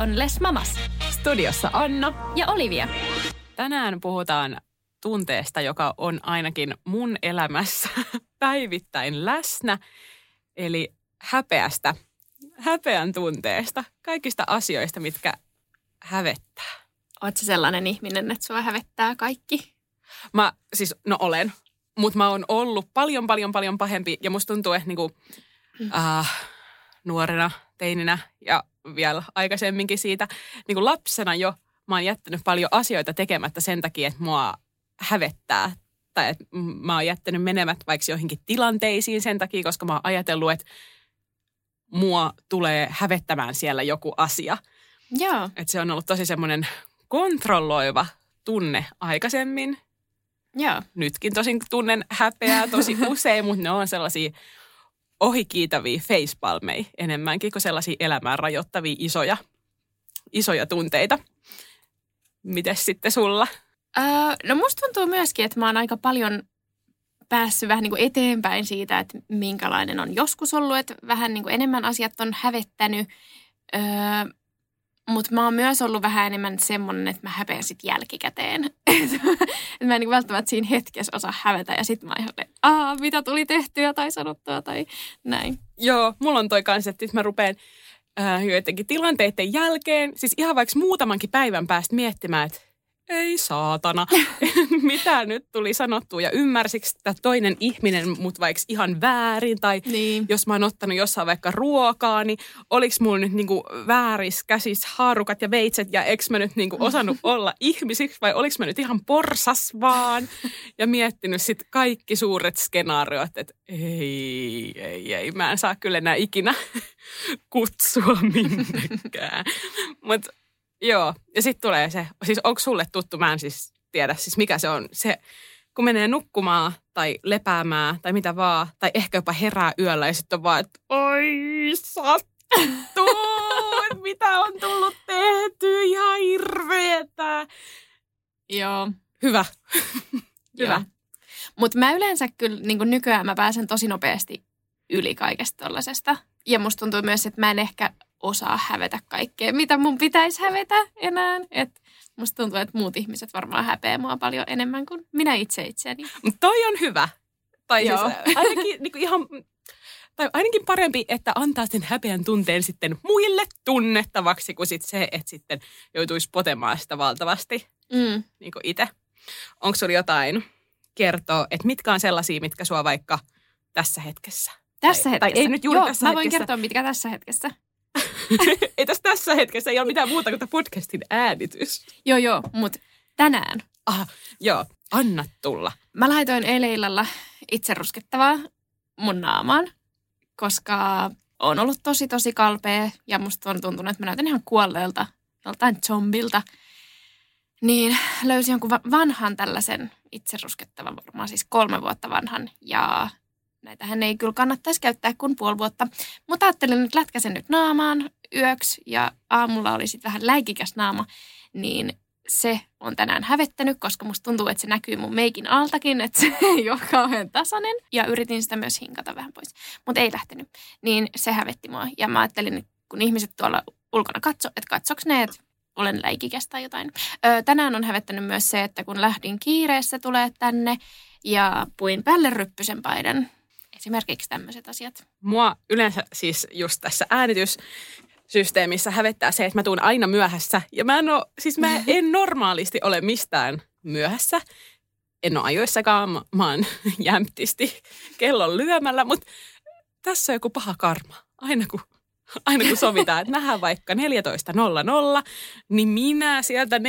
On Les Mamas Studiossa Anna. ja Olivia. Tänään puhutaan tunteesta, joka on ainakin mun elämässä päivittäin läsnä. Eli häpeästä, häpeän tunteesta, kaikista asioista, mitkä hävettää. Oletko sellainen ihminen, että sua hävettää kaikki? Mä siis, no olen, mutta mä oon ollut paljon, paljon, paljon pahempi. Ja musta tuntuu, että niinku, äh, nuorena, teininä ja vielä aikaisemminkin siitä, niinku lapsena jo mä oon jättänyt paljon asioita tekemättä sen takia, että mua hävettää. Tai että mä oon jättänyt menemät vaikka johonkin tilanteisiin sen takia, koska mä oon ajatellut, että mua tulee hävettämään siellä joku asia. Joo. Että se on ollut tosi semmoinen kontrolloiva tunne aikaisemmin Joo. nytkin tosin tunnen häpeää tosi usein, mutta ne on sellaisia ohikiitäviä facepalmeja enemmänkin kuin sellaisia elämään rajoittavia isoja, isoja tunteita. Mites sitten sulla? Öö, no musta tuntuu myöskin, että mä oon aika paljon päässyt vähän niin kuin eteenpäin siitä, että minkälainen on joskus ollut, että vähän niin kuin enemmän asiat on hävettänyt. Öö, mutta mä oon myös ollut vähän enemmän semmonen, että mä häpeän sit jälkikäteen. että mä en niin välttämättä siinä hetkessä osaa hävetä ja sitten mä ihan, aa, mitä tuli tehtyä tai sanottua tai näin. Joo, mulla on toi kans, että mä rupean äh, joidenkin tilanteiden jälkeen, siis ihan vaikka muutamankin päivän päästä miettimään, että ei saatana, mitä nyt tuli sanottua? Ja ymmärsikö tämä toinen ihminen mut vaikka ihan väärin? Tai Niin. jos mä oon ottanut jossain vaikka ruokaa, niin oliks mulla nyt niinku vääris käsis haarukat ja veitset? Ja eks mä nyt niinku osannut olla ihmisiksi? Vai oliks mä nyt ihan porsas vaan? Ja miettinyt sit kaikki suuret skenaariot, että ei, ei, ei, mä en saa kyllä enää ikinä kutsua minnekään. Mut joo, ja sitten tulee se, siis onko sulle tuttu, mä en siis tiedä siis mikä se on, se kun menee nukkumaan tai lepäämään tai mitä vaan, tai ehkä jopa herää yöllä ja sitten on vaan, että oi sattuu, mitä on tullut tehty, ihan hirveetä. Joo. Hyvä. Hyvä. Mutta mä yleensä kyllä niin nykyään mä pääsen tosi nopeasti yli kaikesta tollasesta. Ja musta tuntuu myös, että mä en ehkä osaa hävetä kaikkea, mitä mun pitäisi hävetä enää. Et musta tuntuu, että muut ihmiset varmaan häpeää mua paljon enemmän kuin minä itse itseäni. Toi on hyvä. Tai siis Joo. äh, ainakin niinku ihan, tai ainakin parempi, että antaa sen häpeän tunteen sitten muille tunnettavaksi, kuin sit se, että sitten joutuisi potemaan sitä valtavasti Mm. niin itse. Onko sulla jotain kertoa, että mitkä on sellaisia, mitkä sua vaikka tässä hetkessä? Tässä tai, hetkessä. Tai ei nyt juuri Joo, tässä mä voin hetkessä. kertoa, mitkä tässä hetkessä. ei tässä, tässä hetkessä ei ole mitään muuta kuin podcastin äänitys. Joo, joo, mutta tänään. Ah, joo, anna tulla. Mä laitoin eilen illalla itse ruskettavaa mun naamaan, koska on ollut tosi tosi kalpea ja musta on tuntunut, että mä näytän ihan kuolleelta, joltain zombilta. Niin löysin jonkun va- vanhan tällaisen itse ruskettavan, varmaan siis kolme vuotta vanhan ja näitähän ei kyllä kannattaisi käyttää kuin puoli vuotta. Mutta ajattelin nyt lätkäsen nyt naamaan yöksi ja aamulla oli sitten vähän läikikäs naama, niin se on tänään hävettänyt, koska musta tuntuu, että se näkyy mun meikin altakin, että se ei ole kauhean tasainen. Ja yritin sitä myös hinkata vähän pois, mutta ei lähtenyt. Niin se hävetti mua. Ja mä ajattelin, että kun ihmiset tuolla ulkona katso, että katsoks ne, että olen läikikäs tai jotain. Öö, tänään on hävettänyt myös se, että kun lähdin kiireessä tulee tänne ja puin päälle ryppysen paidan. Esimerkiksi tämmöiset asiat. Mua yleensä siis just tässä äänityssysteemissä hävettää se, että mä tuun aina myöhässä. Ja mä en oo, siis mä en normaalisti ole mistään myöhässä. En ole ajoissakaan, mä, oon jämptisti kellon lyömällä, mutta tässä on joku paha karma. Aina kun aina kun sovitaan, että nähdään vaikka 14.00, niin minä sieltä 14.05,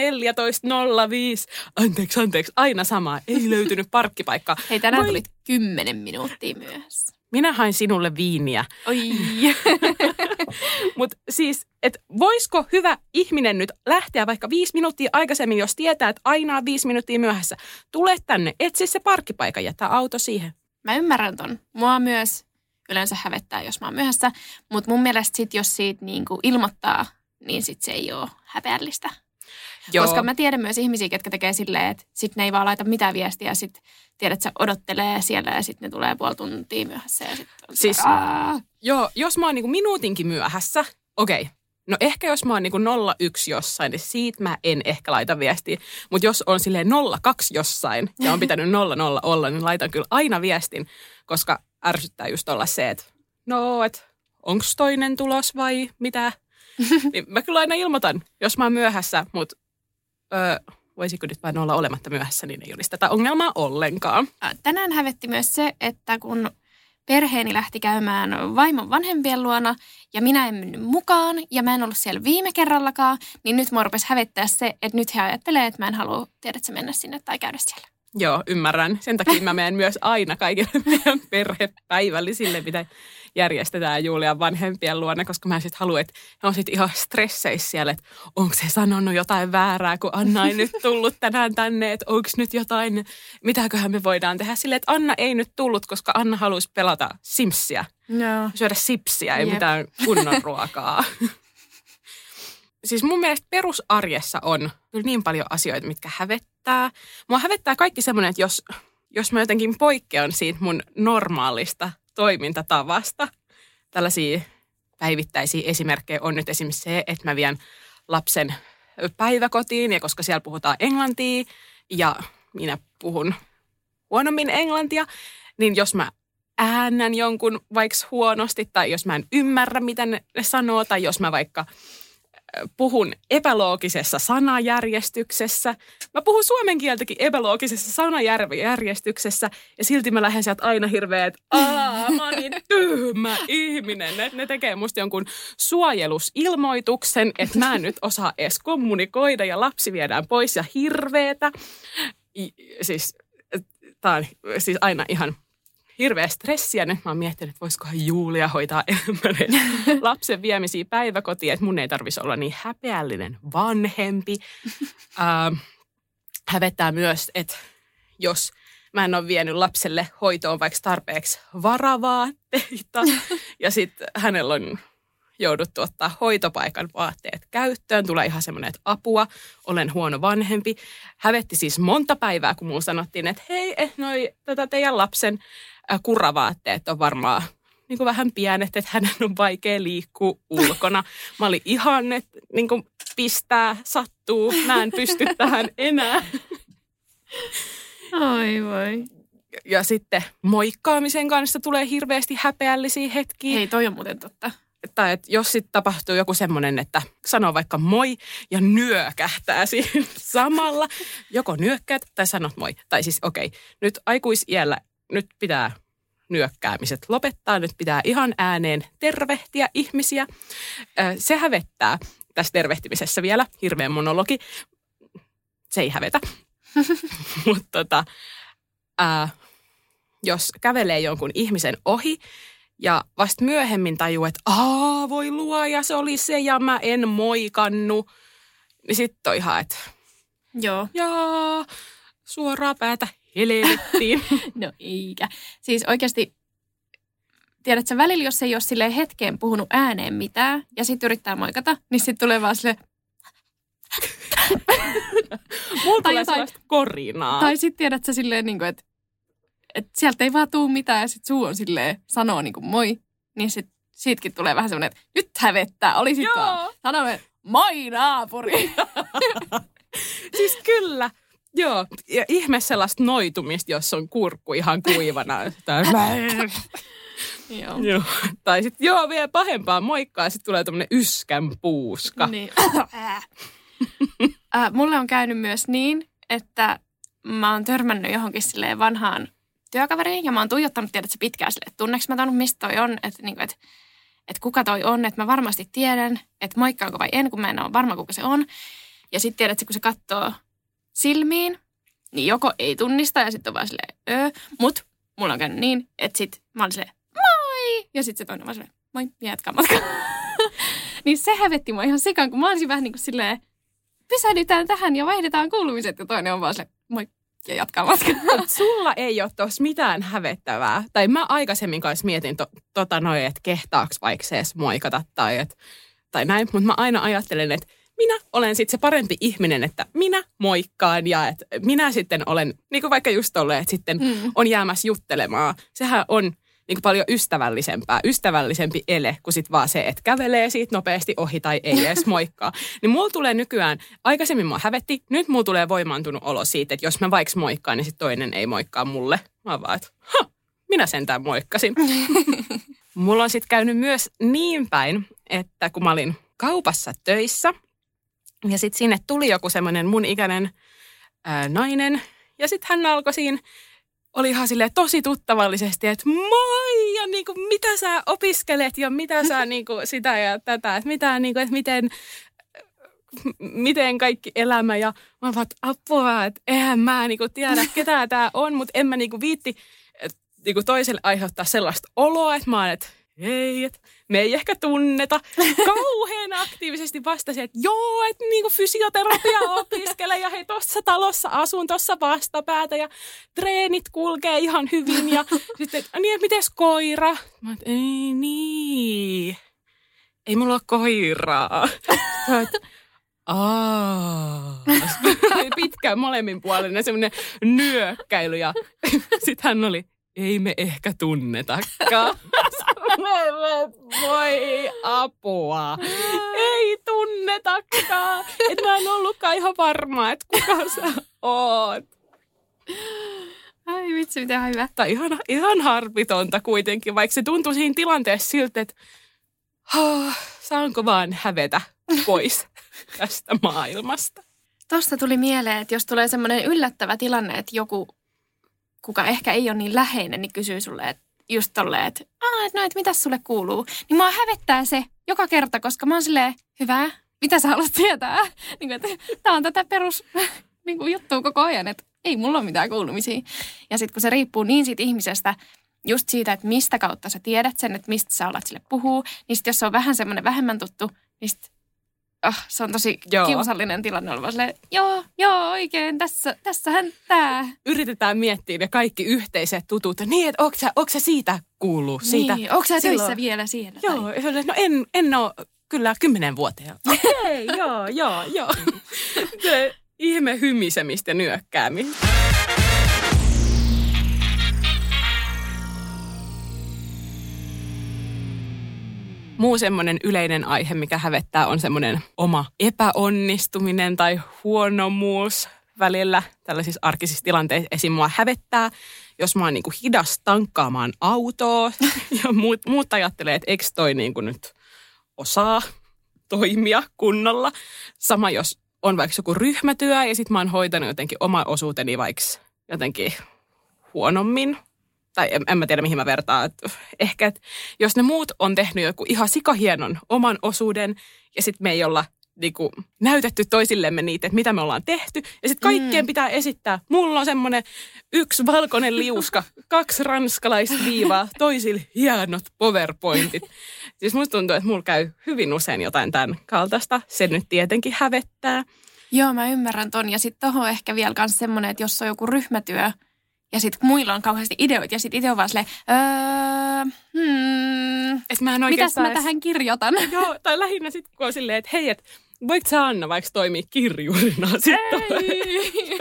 anteeksi, anteeksi, aina sama, ei löytynyt parkkipaikkaa. Hei, tänään Moi. tulit kymmenen minuuttia myöhässä. Minä hain sinulle viiniä. Oi. Mutta siis, että voisiko hyvä ihminen nyt lähteä vaikka viisi minuuttia aikaisemmin, jos tietää, että aina on viisi minuuttia myöhässä. Tule tänne, etsi se parkkipaikka, jätä auto siihen. Mä ymmärrän ton. Mua myös yleensä hävettää, jos mä oon myöhässä. Mutta mun mielestä sit, jos siitä niinku ilmoittaa, niin sit se ei ole häpeällistä. Joo. Koska mä tiedän myös ihmisiä, ketkä tekee silleen, että sit ne ei vaan laita mitään viestiä ja sit tiedät, että se odottelee siellä ja sit ne tulee puoli tuntia myöhässä ja sit on Siis- se. Joo, jos mä oon niinku minuutinkin myöhässä, okei. No ehkä jos mä oon niinku 01 jossain, niin siitä mä en ehkä laita viestiä. Mutta jos on silleen 02 jossain ja on pitänyt 00 olla, niin laitan kyllä aina viestin, koska ärsyttää just olla se, että no, että onks toinen tulos vai mitä. niin mä kyllä aina ilmoitan, jos mä oon myöhässä, mutta öö, voisiko nyt vain olla olematta myöhässä, niin ei olisi tätä ongelmaa ollenkaan. Tänään hävetti myös se, että kun perheeni lähti käymään vaimon vanhempien luona ja minä en mennyt mukaan ja mä en ollut siellä viime kerrallakaan, niin nyt mua rupesi hävettää se, että nyt he ajattelee, että mä en halua, tiedätkö, mennä sinne tai käydä siellä. Joo, ymmärrän. Sen takia mä menen myös aina kaikille meidän perhepäivällisille, mitä järjestetään Julian vanhempien luona, koska mä en sitten halua, että he on sitten ihan stresseissä siellä, että onko se sanonut jotain väärää, kun Anna ei nyt tullut tänään tänne, että onko nyt jotain, mitäköhän me voidaan tehdä sille, että Anna ei nyt tullut, koska Anna halusi pelata Simsia, Joo. syödä sipsiä, ei Jep. mitään kunnon ruokaa. siis mun mielestä perusarjessa on kyllä niin paljon asioita, mitkä hävettää. Mua hävettää kaikki semmoinen, että jos, jos mä jotenkin poikkean siitä mun normaalista toimintatavasta. Tällaisia päivittäisiä esimerkkejä on nyt esimerkiksi se, että mä vien lapsen päiväkotiin ja koska siellä puhutaan englantia ja minä puhun huonommin englantia, niin jos mä äännän jonkun vaikka huonosti tai jos mä en ymmärrä, mitä ne sanoo tai jos mä vaikka puhun epäloogisessa sanajärjestyksessä. Mä puhun suomen kieltäkin epäloogisessa sanajärjestyksessä ja silti mä lähden sieltä aina hirveä, että aah, mä oon niin tyhmä ihminen. Ne, ne tekee musta jonkun suojelusilmoituksen, että mä en nyt osaa edes kommunikoida ja lapsi viedään pois ja hirveetä. I- Siis, tää on siis aina ihan hirveä stressiä. Nyt mä oon miettinyt, että voisikohan Julia hoitaa enemmän lapsen viemisiä päiväkotiin, että mun ei tarvitsisi olla niin häpeällinen vanhempi. Ähm, hävettää myös, että jos mä en ole vienyt lapselle hoitoon vaikka tarpeeksi varavaatteita ja sitten hänellä on jouduttu ottaa hoitopaikan vaatteet käyttöön. Tulee ihan semmoinen, että apua, olen huono vanhempi. Hävetti siis monta päivää, kun mulla sanottiin, että hei, eh, noi, tota teidän lapsen kuravaatteet on varmaan niin kuin vähän pienet, että hänen on vaikea liikkua ulkona. Mä olin ihan, että niin kuin pistää, sattuu, mä en pysty tähän enää. Oi voi. Ja sitten moikkaamisen kanssa tulee hirveästi häpeällisiä hetkiä. Hei, toi on muuten totta. tai että jos sitten tapahtuu joku semmoinen, että sanoo vaikka moi ja nyökähtää siinä samalla. Joko nyökkäät tai sanot moi. Tai siis okei, okay, nyt aikuisiällä nyt pitää nyökkäämiset lopettaa. Nyt pitää ihan ääneen tervehtiä ihmisiä. Se hävettää tässä tervehtimisessä vielä. Hirveä monologi. Se ei hävetä. Mutta tota, jos kävelee jonkun ihmisen ohi ja vasta myöhemmin tajuu, että aa voi luoja, se oli se ja mä en moikannu, niin sitten on ihan, että Joo. jaa, suoraa päätä helvettiin. No eikä. Siis oikeasti, tiedätkö, välillä jos ei ole sille hetkeen puhunut ääneen mitään ja sitten yrittää moikata, niin sitten tulee vaan sille, Mulla Tai tulee sellaista korinaa. tai sitten tiedätkö silleen, niin kuin, että, että sieltä ei vaan tuu mitään ja sitten suu on silleen, sanoo niin kuin moi, niin sitten siitäkin tulee vähän semmoinen, että nyt hävettää, olisit Joo. vaan että moi naapuri. Siis kyllä. Joo, ja ihme sellaista noitumista, jos on kurkku ihan kuivana. Tai, Joo. joo. tai sitten joo, vielä pahempaa moikkaa, sitten tulee tämmöinen yskän puuska. Niin. äh, mulle on käynyt myös niin, että mä oon törmännyt johonkin silleen vanhaan työkaveriin ja mä oon tuijottanut tiedät se pitkään silleen, että tunneeko mä ton, mistä toi on, että, niin kuin, että, että kuka toi on, että mä varmasti tiedän, että moikkaanko vai en, kun mä en ole varma, kuka se on. Ja sitten tiedät, kun se katsoo silmiin, niin joko ei tunnista ja sitten on vaan silleen, öö, mut mulla on käynyt niin, että sit mä olin silleen, moi! Ja sitten se toinen vaan silleen, moi, ja jatkaa matkaa. niin se hävetti mua ihan sekaan, kun mä olisin vähän niin kuin silleen, pysähdytään tähän ja vaihdetaan kuulumiset. Ja toinen on vaan silleen, moi, ja jatkaa matkaa. Mut sulla ei ole tuossa mitään hävettävää. Tai mä aikaisemmin kanssa mietin to, tota noin, että kehtaaks vaikka se edes moikata tai, et, tai näin. Mutta mä aina ajattelen, että minä olen sitten se parempi ihminen, että minä moikkaan ja että minä sitten olen, niin kuin vaikka just tolle, että sitten mm. on jäämässä juttelemaan. Sehän on niin kuin paljon ystävällisempää, ystävällisempi ele kuin sit vaan se, että kävelee siitä nopeasti ohi tai ei edes moikkaa. niin mulla tulee nykyään, aikaisemmin mua hävetti, nyt mulla tulee voimaantunut olo siitä, että jos mä vaikka moikkaan, niin sit toinen ei moikkaa mulle. Mä vaan, että ha, minä sentään moikkasin. mulla on sitten käynyt myös niin päin, että kun mä olin kaupassa töissä, ja sitten sinne tuli joku semmoinen mun ikäinen ää, nainen. Ja sitten hän alkoi siinä, oli ihan silleen tosi tuttavallisesti, että moi ja niin kuin, mitä sä opiskelet ja mitä sä niin kuin, sitä ja tätä. Että, mitä, niin kuin, että miten, miten kaikki elämä ja mä vaan, apua, että eihän mä niin kuin, tiedä ketä tämä on, mutta en mä niin kuin, viitti niin kuin toiselle aiheuttaa sellaista oloa, että mä oon, että ei, että me ei ehkä tunneta. Kauhean aktiivisesti vastasi, että joo, että niinku fysioterapia opiskelee ja hei tuossa talossa asun tuossa vastapäätä ja treenit kulkee ihan hyvin ja sitten, että niin, että mites koira? Mä että ei niin, ei mulla ole koiraa. Mä, että, Aa. Pitkä molemmin puolinen semmoinen nyökkäily ja sitten hän oli, ei me ehkä tunnetakaan. Voi apua. Ei tunnetakaan. Et mä en ollutkaan ihan varma, että kuka sä oot. Ai vitsi, mitä hyvä. Tai ihan, ihan harvitonta kuitenkin, vaikka se tuntui siinä tilanteessa siltä, että oh, saanko vaan hävetä pois tästä maailmasta. Tosta tuli mieleen, että jos tulee semmoinen yllättävä tilanne, että joku, kuka ehkä ei ole niin läheinen, niin kysyy sulle, että just tolleen, että, no, et mitäs sulle kuuluu. Niin mua hävettää se joka kerta, koska mä oon silleen, hyvä, mitä sä haluat tietää? Niin kuin, että tää on tätä perus niin kuin juttua koko ajan, että ei mulla ole mitään kuulumisia. Ja sitten kun se riippuu niin siitä ihmisestä, just siitä, että mistä kautta sä tiedät sen, että mistä sä alat sille puhuu, niin sit jos se on vähän semmoinen vähemmän tuttu, niin sit oh, se on tosi joo. kiusallinen tilanne olla silleen, joo, joo, oikein, tässä, tässähän tämä. Yritetään miettiä ne kaikki yhteiset tutut. Niin, että onko sä, onko sä siitä kuullut? Siitä, niin, onko sä töissä vielä siellä? Joo, tai? no en, en ole kyllä kymmenen vuoteen. Okei, okay, joo, joo, joo. ihme hymisemistä ja nyökkäämistä. Muu semmoinen yleinen aihe, mikä hävettää, on semmoinen oma epäonnistuminen tai huonomuus välillä tällaisissa arkisissa tilanteissa. Esim. mua hävettää, jos mä oon niin kuin hidas tankkaamaan autoa ja muut, muut ajattelee, että eikö toi niin kuin nyt osaa toimia kunnolla. Sama jos on vaikka joku ryhmätyö ja sitten mä oon hoitanut jotenkin oma osuuteni vaikka jotenkin huonommin tai en, en mä tiedä mihin mä vertaan, että ehkä, että jos ne muut on tehnyt joku ihan sikahienon oman osuuden ja sitten me ei olla niin kuin, näytetty toisillemme niitä, että mitä me ollaan tehty. Ja sitten kaikkien mm. pitää esittää. Mulla on semmoinen yksi valkoinen liuska, kaksi ranskalaista viivaa, toisille hienot powerpointit. Siis musta tuntuu, että mulla käy hyvin usein jotain tämän kaltaista. Se nyt tietenkin hävettää. Joo, mä ymmärrän ton. Ja sitten tohon ehkä vielä myös semmoinen, että jos on joku ryhmätyö, ja sitten muilla on kauheasti ideoita ja sitten itse on vaan silleen, öö, hmm, Et mä en mitäs mä tähän kirjoitan? Joo, tai lähinnä sitten kun on silleen, että hei, että voitko sä Anna vaikka toimia kirjurina sitten?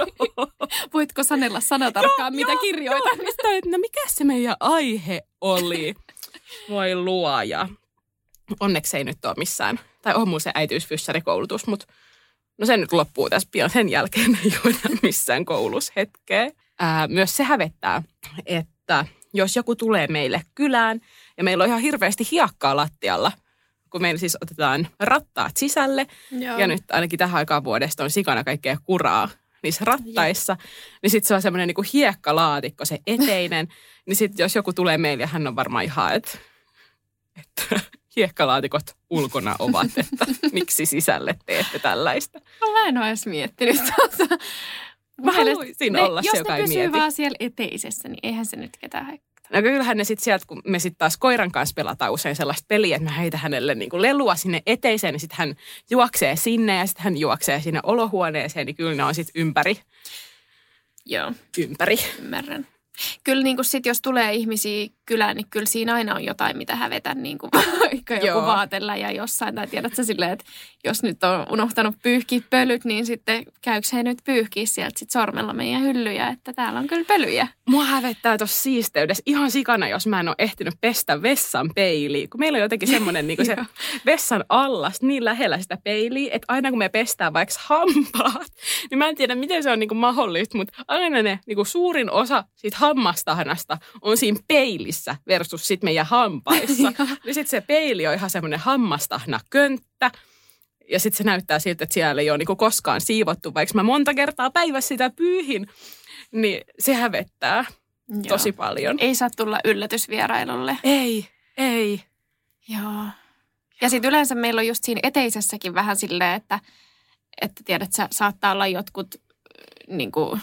Voitko sanella sanatarkkaan, mitä joo, kirjoitan? Joo, mistä, että no mikä se meidän aihe oli? Voi luoja. Onneksi ei nyt ole missään, tai on mun se äitiysfyssärikoulutus, mutta no se nyt loppuu tässä pian. Sen jälkeen ei ole missään koulussa hetkeä ää, myös se hävettää, että jos joku tulee meille kylään ja meillä on ihan hirveästi hiekkaa lattialla, kun meillä siis otetaan rattaat sisälle Joo. ja nyt ainakin tähän aikaan vuodesta on sikana kaikkea kuraa niissä rattaissa, Joo. niin sitten se on semmoinen niinku hiekkalaatikko, se eteinen, niin sitten jos joku tulee meille, hän on varmaan ihan, että, että hiekkalaatikot ulkona ovat, että miksi sisälle teette tällaista. No, mä en ole edes miettinyt tuota. Mä haluaisin ne, olla se, jos joka ne ei pysyy mieti. vaan siellä eteisessä, niin eihän se nyt ketään haittaa. No kyllähän ne sitten sieltä, kun me sitten taas koiran kanssa pelataan usein sellaista peliä, että mä heitän hänelle niinku lelua sinne eteiseen, niin sitten hän juoksee sinne ja sitten hän juoksee sinne olohuoneeseen, niin kyllä ne on sitten ympäri, Joo, ympäri. ymmärrän. Kyllä niin sit, jos tulee ihmisiä kylään, niin kyllä siinä aina on jotain, mitä hävetä. Niin kuin vaikka joku Joo. vaatella ja jossain. Tai tiedätkö silleen, että jos nyt on unohtanut pyyhkiä pölyt, niin sitten käykö he nyt pyyhkiä sieltä sit sormella meidän hyllyjä, että täällä on kyllä pölyjä. Mua hävettää tuossa siisteydessä ihan sikana, jos mä en ole ehtinyt pestä vessan peiliä. Kun meillä on jotenkin semmoinen niin se vessan allas niin lähellä sitä peiliä, että aina kun me pestään vaikka hampaat, niin mä en tiedä, miten se on niin kuin mahdollista, mutta aina ne niin kuin suurin osa siitä hammastahnasta on siinä peilissä versus sitten meidän hampaissa. niin sitten se peili on ihan semmoinen hammastahna könttä. Ja sitten se näyttää siltä, että siellä ei ole niinku koskaan siivottu, vaikka mä monta kertaa päivässä sitä pyyhin. Niin se hävettää tosi paljon. Ei saa tulla yllätysvierailulle. Ei, ei. Joo. Ja sitten yleensä meillä on just siinä eteisessäkin vähän silleen, että, että tiedät, sä, saattaa olla jotkut niin kuin,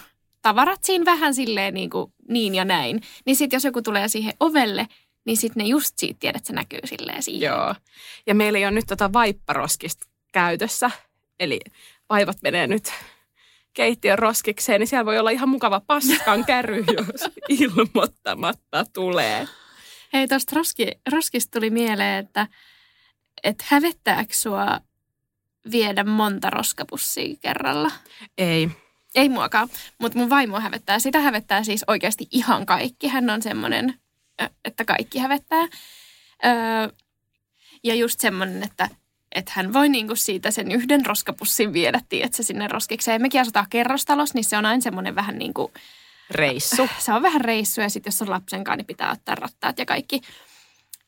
tavarat siinä vähän silleen niin, kuin, niin ja näin. Niin sitten jos joku tulee siihen ovelle, niin sitten ne just siitä tiedät, että se näkyy silleen siihen. Joo. Ja meillä ei ole nyt tota vaipparoskista käytössä. Eli vaivat menee nyt keittiön roskikseen, niin siellä voi olla ihan mukava paskan käry, jos ilmoittamatta tulee. Hei, tuosta roski, roskista tuli mieleen, että, että hävettääkö sua viedä monta roskapussia kerralla? Ei. Ei muakaan, mutta mun vaimo hävettää. Sitä hävettää siis oikeasti ihan kaikki. Hän on semmoinen, että kaikki hävettää. Öö, ja just semmoinen, että, että hän voi niinku siitä sen yhden roskapussin viedä, tiedätkö, sinne roskikseen. Mekin asutaan kerrostalossa, niin se on aina semmoinen vähän niin kuin, Reissu. se on vähän reissu ja sitten jos on lapsen kanssa, niin pitää ottaa rattaat ja kaikki.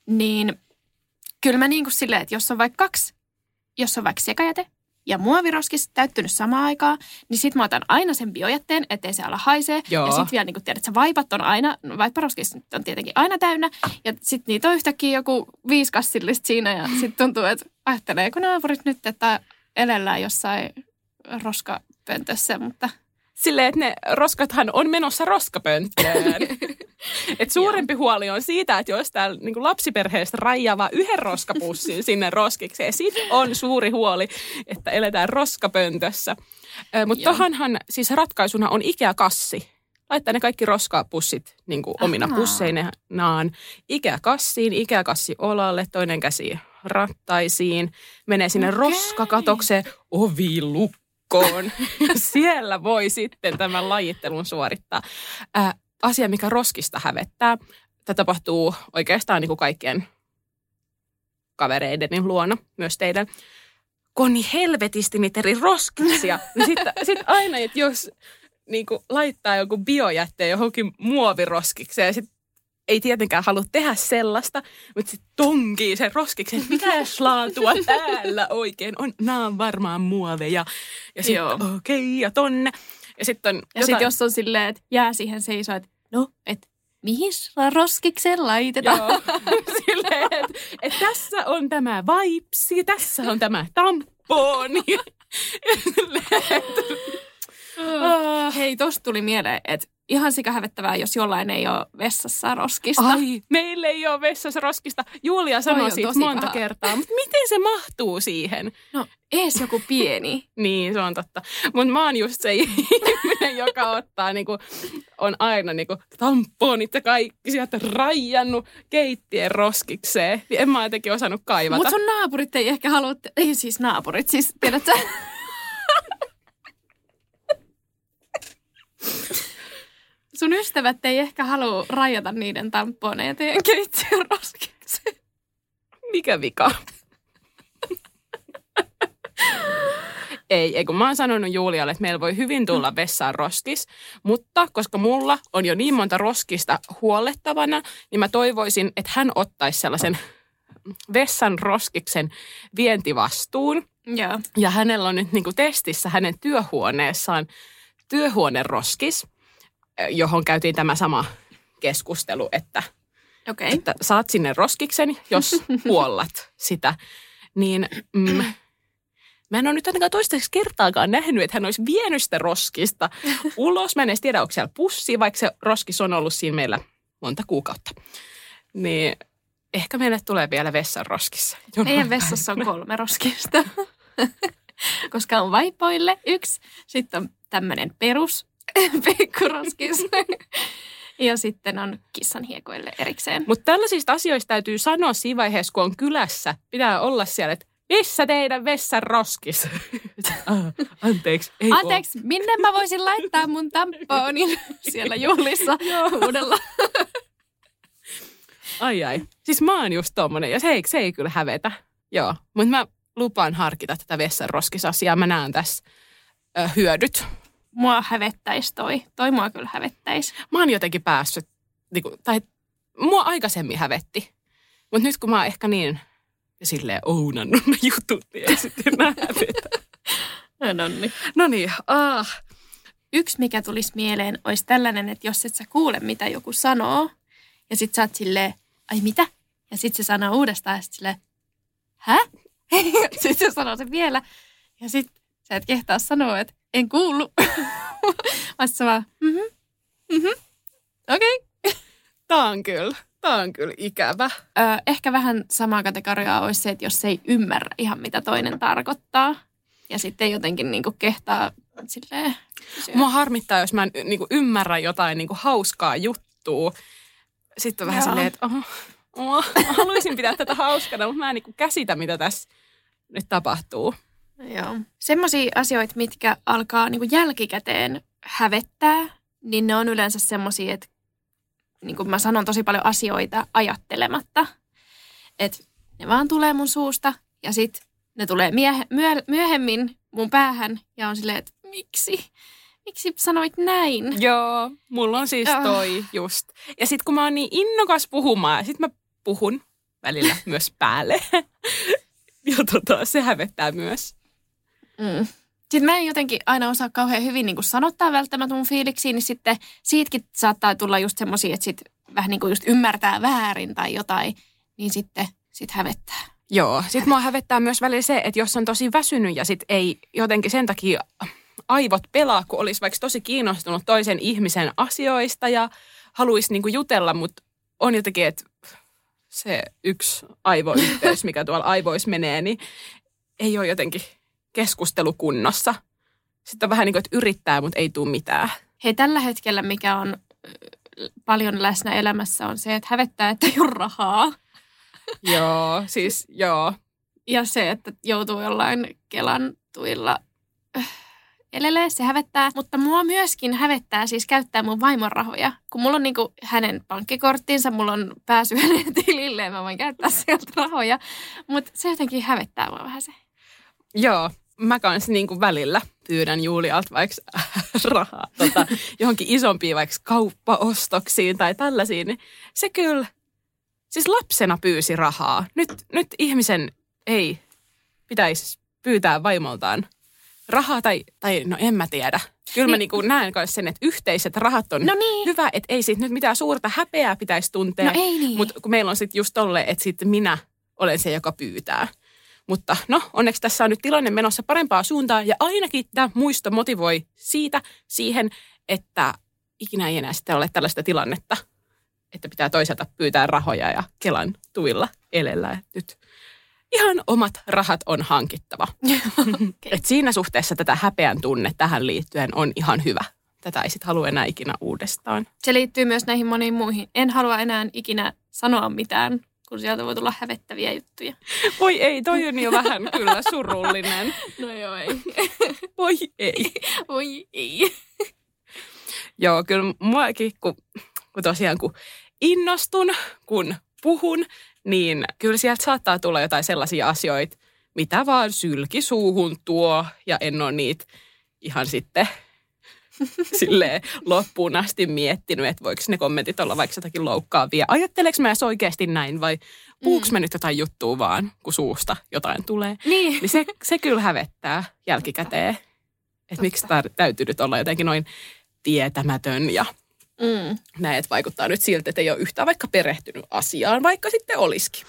Niin kyllä mä niin kuin silleen, että jos on vaikka kaksi, jos on vaikka sekajäte ja muoviroskis täyttynyt samaan aikaan, niin sit mä otan aina sen biojätteen, ettei se ala haisee. Joo. Ja sit vielä niin tiedät, että vaipat on aina, no vaipparoskis on tietenkin aina täynnä. Ja sit niitä on yhtäkkiä joku viisi kassillista siinä ja sit tuntuu, että ajatteleeko naapurit nyt, että elellään jossain roskapöntössä, mutta Silleen, että ne roskathan on menossa roskapönttöön. Et suurempi huoli on siitä, että jos täällä niin lapsiperheestä rajava yhden roskapussin sinne roskikseen, sit on suuri huoli, että eletään roskapöntössä. Mutta tohanhan siis ratkaisuna on Ikea-kassi. Laittaa ne kaikki roskapussit niin kuin omina Ahaa. pusseinaan Ikea-kassiin, Ikea-kassi olalle, toinen käsi rattaisiin, menee sinne Okei. roskakatokseen, ovi lukkoon. Ja siellä voi sitten tämän lajittelun suorittaa. Ää, asia, mikä roskista hävettää, tämä tapahtuu oikeastaan niin kuin kaikkien kavereideni luona, myös teidän. Kun on niin helvetisti niitä eri roskiksia, niin sitten sit aina, että jos niin kuin laittaa joku biojätteen johonkin muoviroskikseen ja sitten ei tietenkään halua tehdä sellaista, mutta sitten tonkii sen roskiksen, mitä laatua täällä oikein on. Nämä on varmaan muoveja. Ja sitten okei, okay, ja tonne. Ja sitten Ja sitten jos on silleen, että jää siihen seisoo, että no, että mihin roskikseen laitetaan? Joo, silleen, että et tässä on tämä vaipsi, tässä on tämä tamponi. Hei, tosta tuli mieleen, että ihan sika hävettävää, jos jollain ei ole vessassa roskista. Ai, meillä ei ole vessassa roskista. Julia sanoi siitä monta paha. kertaa, mutta miten se mahtuu siihen? No, ees joku pieni. Niin, se on totta. Mutta mä oon just se ihminen, joka ottaa, niinku, on aina niinku, tamponit ja kaikki sieltä rajannut keittiön roskikseen. Niin en mä jotenkin osannut kaivata. Mutta sun naapurit ei ehkä halua, ei siis naapurit, siis tiedätkö? sun ystävät ei ehkä halua rajata niiden tamponeja teidän keittiön roskikseen. Mikä vika? ei, ei kun mä oon sanonut Julialle, että meillä voi hyvin tulla vessaan roskis, mutta koska mulla on jo niin monta roskista huollettavana, niin mä toivoisin, että hän ottaisi sellaisen vessan roskiksen vientivastuun. Joo. Ja hänellä on nyt niin kuin testissä hänen työhuoneessaan työhuoneroskis, eh, johon käytiin tämä sama keskustelu, että. Okay. että saat sinne roskiksen, jos huollat sitä. Niin mm, mä en ole nyt ainakaan toistaiseksi kertaakaan nähnyt, että hän olisi vienyt sitä roskista ulos. Mä en edes tiedä, onko siellä pussi, vaikka se roskis on ollut siinä meillä monta kuukautta. Niin ehkä meille tulee vielä vessan roskissa. Meidän vessassa on kolme roskista. Koska on vaipoille yksi, sitten on tämmöinen perus peikkuroskis. ja sitten on kissan hiekoille erikseen. Mutta tällaisista asioista täytyy sanoa siinä vaiheessa, kun on kylässä. Pitää olla siellä, että missä teidän vessan roskis? Ah, Anteeksi, ei. Anteeksi, minne mä voisin laittaa mun tamponin siellä juhlissa uudella? Ai ai. Siis mä oon just tommonen, ja se ei, se ei kyllä hävetä. Joo, mutta mä lupaan harkita tätä vessan roskisasiaa. Mä näen tässä ö, hyödyt. Mua hävettäisi toi. Toi mua kyllä hävettäisi. Mä oon jotenkin päässyt, niinku, tai mua aikaisemmin hävetti. Mutta nyt kun mä oon ehkä niin silleen ounannut ne jutut, niin ei sitten enää hävetä. No niin. No niin, ah. Yksi, mikä tulisi mieleen, olisi tällainen, että jos et sä kuule, mitä joku sanoo, ja sit sä oot silleen, ai mitä? Ja sit se sanoo uudestaan, ja sit silleen, hä? sitten se sanoo se vielä, ja sit sä et kehtaa sanoa, että en kuullut. Sit sä vaan, mhm, mhm, okei. Okay. Tää on kyllä, tää on kyllä ikävä. Ö, ehkä vähän samaa kategoriaa olisi se, että jos ei ymmärrä ihan mitä toinen tarkoittaa, ja sitten jotenkin niinku kehtaa silleen, kysyä. Mua harmittaa, jos mä en niinku ymmärrä jotain niinku hauskaa juttua. Sitten on vähän Joo. silleen, että oho, oho, mä haluaisin pitää tätä hauskana, mutta mä en niinku käsitä, mitä tässä nyt tapahtuu. Joo. Semmoisia asioita, mitkä alkaa niinku jälkikäteen hävettää, niin ne on yleensä semmoisia, että niin kuin mä sanon tosi paljon asioita ajattelematta. Että ne vaan tulee mun suusta ja sitten ne tulee miehe, myö, myöhemmin mun päähän ja on silleen, että miksi? Miksi sanoit näin? Joo, mulla on siis toi just. Ja sit kun mä oon niin innokas puhumaan, sit mä puhun välillä myös päälle. ja tota, se hävettää myös. Mm. Sitten mä en jotenkin aina osaa kauhean hyvin niin sanottaa välttämättä mun fiiliksiä, niin sitten siitäkin saattaa tulla just semmoisia, että sit vähän niin kuin just ymmärtää väärin tai jotain, niin sitten sit hävettää. Joo, sit mua hävettää myös välillä se, että jos on tosi väsynyt ja sit ei jotenkin sen takia aivot pelaa, kun olisi vaikka tosi kiinnostunut toisen ihmisen asioista ja haluaisi niinku jutella, mutta on jotenkin, että se yksi aivoyhteys, mikä tuolla aivoissa menee, niin ei ole jotenkin keskustelukunnossa. Sitten on vähän niin kuin, että yrittää, mutta ei tule mitään. Hei, tällä hetkellä mikä on paljon läsnä elämässä on se, että hävettää, että ei ole rahaa. Joo, siis joo. Ja se, että joutuu jollain Kelan tuilla elelee, se hävettää. Mutta mua myöskin hävettää siis käyttää mun vaimon rahoja. Kun mulla on niinku hänen pankkikorttinsa, mulla on pääsy hänen tililleen, mä voin käyttää sieltä rahoja. Mutta se jotenkin hävettää mua vähän se. Joo, mä kanssa niin kuin välillä pyydän Julialta vaikka rahaa tota, johonkin isompiin vaikka kauppaostoksiin tai tällaisiin. Niin se kyllä, siis lapsena pyysi rahaa. Nyt, nyt ihmisen ei pitäisi pyytää vaimoltaan rahaa tai, tai no en mä tiedä. Kyllä mä Niin. niin näen myös sen, että yhteiset rahat on No niin. hyvä, että ei siitä nyt mitään suurta häpeää pitäisi tuntea. No ei niin. Mutta kun meillä on sitten just tolle, että sitten minä olen se, joka pyytää. Mutta no, onneksi tässä on nyt tilanne menossa parempaa suuntaan ja ainakin tämä muisto motivoi siitä siihen, että ikinä ei enää sitten ole tällaista tilannetta, että pitää toisaalta pyytää rahoja ja Kelan tuilla elellä. Et nyt ihan omat rahat on hankittava. Et siinä suhteessa tätä häpeän tunne tähän liittyen on ihan hyvä. Tätä ei sitten halua enää ikinä uudestaan. Se liittyy myös näihin moniin muihin. En halua enää ikinä sanoa mitään, kun sieltä voi tulla hävettäviä juttuja. Voi ei, toi on jo vähän kyllä surullinen. No joo, ei. Voi ei. Voi ei. Joo, kyllä muakin, kun, kun tosiaan kun innostun, kun puhun, niin kyllä sieltä saattaa tulla jotain sellaisia asioita, mitä vaan sylki suuhun tuo ja en ole niitä ihan sitten silleen loppuun asti miettinyt, että voiko ne kommentit olla vaikka jotakin loukkaavia. Ajatteleks mä edes oikeasti näin vai puhuks mä nyt jotain juttua vaan, kun suusta jotain tulee. Niin. Niin se, se kyllä hävettää jälkikäteen. Että miksi tar- täytyy nyt olla jotenkin noin tietämätön ja Mm. Näin, että vaikuttaa nyt siltä, että ei ole yhtään vaikka perehtynyt asiaan, vaikka sitten olisikin.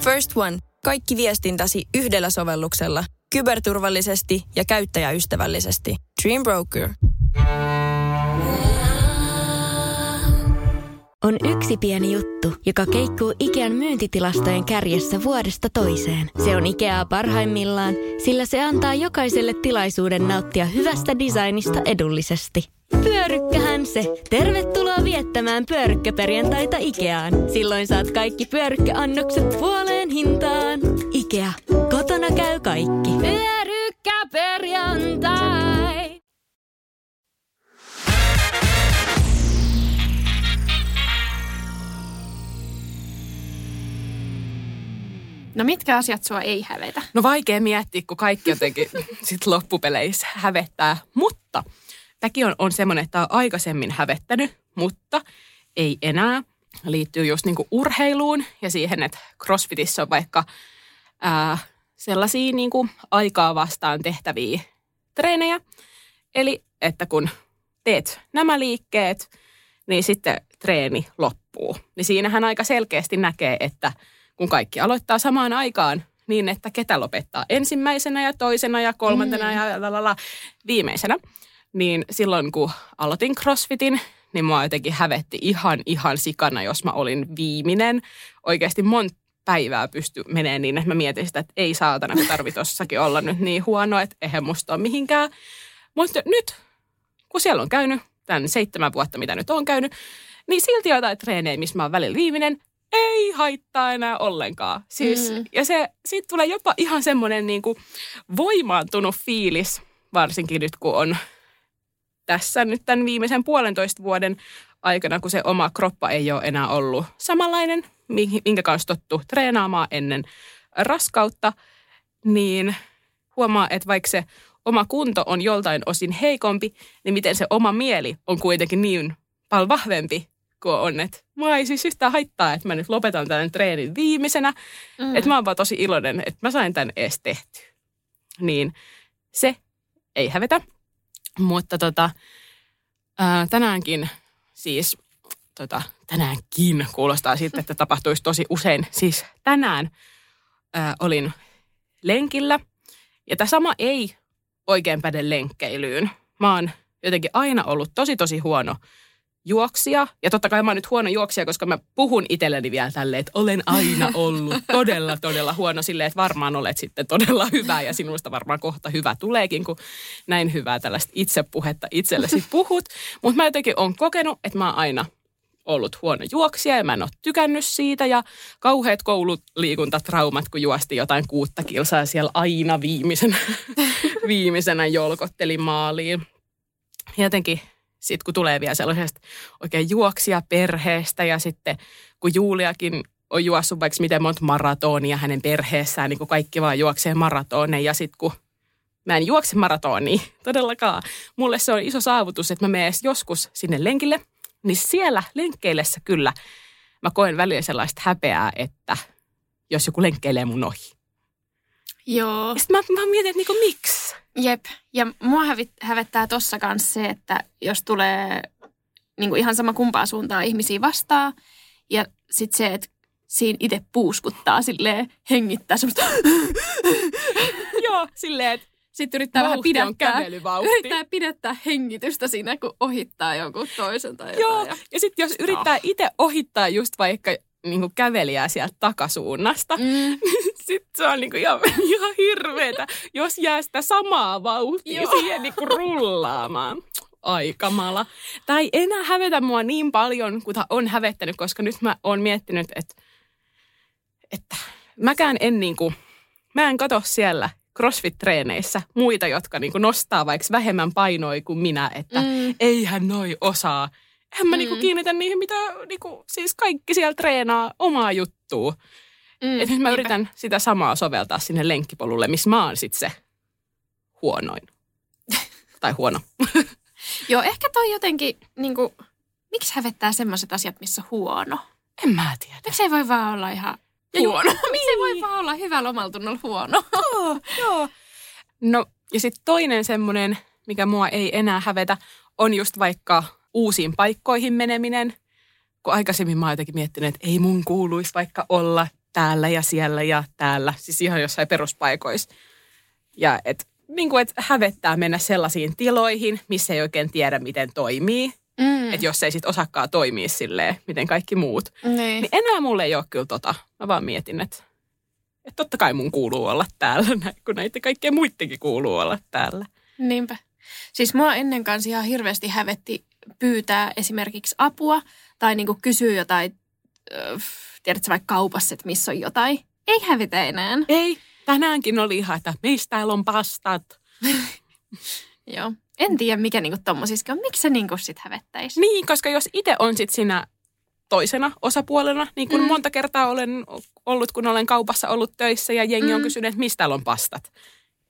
First One. Kaikki viestintäsi yhdellä sovelluksella. Kyberturvallisesti ja käyttäjäystävällisesti. Dream Broker. On yksi pieni juttu, joka keikkuu Ikean myyntitilastojen kärjessä vuodesta toiseen. Se on Ikeaa parhaimmillaan, sillä se antaa jokaiselle tilaisuuden nauttia hyvästä designista edullisesti. Pyörykkähän se! Tervetuloa viettämään pyörykkäperjantaita Ikeaan. Silloin saat kaikki pyörykkäannokset puoleen hintaan. Ikea. Kotona käy kaikki. Pyörykkäperjantai! No mitkä asiat sua ei hävetä? No vaikea miettiä, kun kaikki jotenkin sit loppupeleissä hävettää. Mutta tämäkin on, on semmoinen, että tämä on aikaisemmin hävettänyt, mutta ei enää. Liittyy just niinku urheiluun ja siihen, että crossfitissä on vaikka ää, sellaisia niinku aikaa vastaan tehtäviä treenejä. Eli että kun teet nämä liikkeet, niin sitten treeni loppuu. Niin siinähän aika selkeästi näkee, että kun kaikki aloittaa samaan aikaan, niin että ketä lopettaa ensimmäisenä ja toisena ja kolmantena mm. ja lalala, viimeisenä. Niin silloin kun aloitin crossfitin, niin mua jotenkin hävetti ihan ihan sikana, jos mä olin viimeinen. Oikeasti monta päivää pysty menee niin, että mä mietin sitä, että ei saatana, kun tarvi tossakin olla nyt niin huono, että eihän musta ole mihinkään. Mutta nyt, kun siellä on käynyt, tämän seitsemän vuotta, mitä nyt on käynyt, niin silti jotain treenejä, missä mä oon välillä viimeinen, ei haittaa enää ollenkaan. Siis, mm. Ja se, siitä tulee jopa ihan semmoinen niin kuin voimaantunut fiilis, varsinkin nyt kun on tässä nyt tämän viimeisen puolentoista vuoden aikana, kun se oma kroppa ei ole enää ollut samanlainen, minkä kanssa tottu treenaamaan ennen raskautta, niin huomaa, että vaikka se oma kunto on joltain osin heikompi, niin miten se oma mieli on kuitenkin niin paljon vahvempi kuin on, että mua ei siis yhtään haittaa, että mä nyt lopetan tämän treenin viimeisenä, mm. että mä oon vaan tosi iloinen, että mä sain tämän edes tehtyä. Niin se ei hävetä, mutta tota, ää, tänäänkin siis, tota, tänäänkin kuulostaa sitten, että tapahtuisi tosi usein. Siis tänään ää, olin lenkillä ja tämä sama ei oikein päde lenkkeilyyn. Mä oon jotenkin aina ollut tosi tosi huono juoksija. Ja totta kai mä oon nyt huono juoksija, koska mä puhun itselleni vielä tälleen, että olen aina ollut todella, todella huono silleen, että varmaan olet sitten todella hyvä ja sinusta varmaan kohta hyvä tuleekin, kun näin hyvää tällaista itsepuhetta itsellesi puhut. Mutta mä jotenkin on kokenut, että mä oon aina ollut huono juoksija ja mä en ole tykännyt siitä ja kauheat koululiikuntatraumat, kun juosti jotain kuutta kilsaa siellä aina viimeisenä, viimeisenä jolkotteli maaliin. Jotenkin sitten kun tulee vielä sellaisesta oikein juoksia perheestä ja sitten kun Juliakin on juossut vaikka miten monta maratonia hänen perheessään, niin kuin kaikki vaan juoksee maratoneja ja sitten kun mä en juokse maratonia todellakaan, mulle se on iso saavutus, että mä menen joskus sinne lenkille, niin siellä lenkkeillessä kyllä mä koen välillä sellaista häpeää, että jos joku lenkkeilee mun ohi. Joo. Sitten mä, mä mietin, että niinku, miksi? Jep. Ja mua hävit, hävettää tossa kanssa se, että jos tulee niin kuin ihan sama kumpaa suuntaa ihmisiä vastaan. Ja sitten se, että siinä itse puuskuttaa silleen, hengittää semmoista. Joo, silleen, että sitten yrittää vähän Vauhti pidättää, kävelyvauhti. yrittää pidättää hengitystä siinä, kun ohittaa jonkun toisen tai jotain. Joo, Ja, ja sitten jos yrittää itse ohittaa just vaikka niinku kävelijää sieltä takasuunnasta, mm, sitten se on niinku ihan, ihan hirveetä, jos jää sitä samaa vauhtia Joo. siihen niinku rullaamaan. Ai kamala. Tämä ei enää hävetä mua niin paljon kuin on hävettänyt, koska nyt mä oon miettinyt, että, että mäkään en niinku, mä en kato siellä CrossFit-treeneissä muita, jotka niinku nostaa vaikka vähemmän painoa kuin minä, että Mm. eihän noi osaa. Eihän mä Mm. niinku kiinnitä niihin, mitä niinku, siis kaikki siellä treenaa omaa juttua. Mm, Et nyt mä niinpä. yritän sitä samaa soveltaa sinne lenkkipolulle, missä mä oon sit se huonoin. tai huono. Joo, ehkä toi jotenkin, niin kuin, miksi hävettää semmoiset asiat, missä on huono? En mä tiedä. Miksei voi vaan olla ihan Ja huono? Miksei voi vaan olla hyvällä omalla tunnolla huono? Joo, joo. No ja sitten toinen semmoinen, mikä mua ei enää hävetä, on just vaikka uusiin paikkoihin meneminen. Kun aikaisemmin mä oon jotenkin miettinyt, että ei mun kuuluisi vaikka olla täällä ja siellä ja täällä. Siis ihan jossain peruspaikoissa. Ja et, niin kuin, et hävettää mennä sellaisiin tiloihin, missä ei oikein tiedä, miten toimii. Mm. Että jos ei sit osakkaa toimia silleen, miten kaikki muut. Niin. Niin enää mulle ei ole kyllä tota. Mä vaan mietin, että, että totta kai mun kuuluu olla täällä, kun näitä kaikkien muidenkin kuuluu olla täällä. Niinpä. Siis mua ennen kanssa ihan hirveästi hävetti pyytää esimerkiksi apua tai niinku kysyä jotain, tiedätkö vaikka kaupassa, että missä on jotain. Ei hävitä enää. Ei, tänäänkin oli ihan, että mistä täällä on pastat. Joo. En tiedä, mikä niinku tommosiskin on. Miksi se niinku sit hävettäisi? Niin, koska jos itse on sit siinä toisena osapuolena, niin kuin Mm. monta kertaa olen ollut, kun olen kaupassa ollut töissä ja jengi mm. on kysynyt, että mistä täällä on pastat.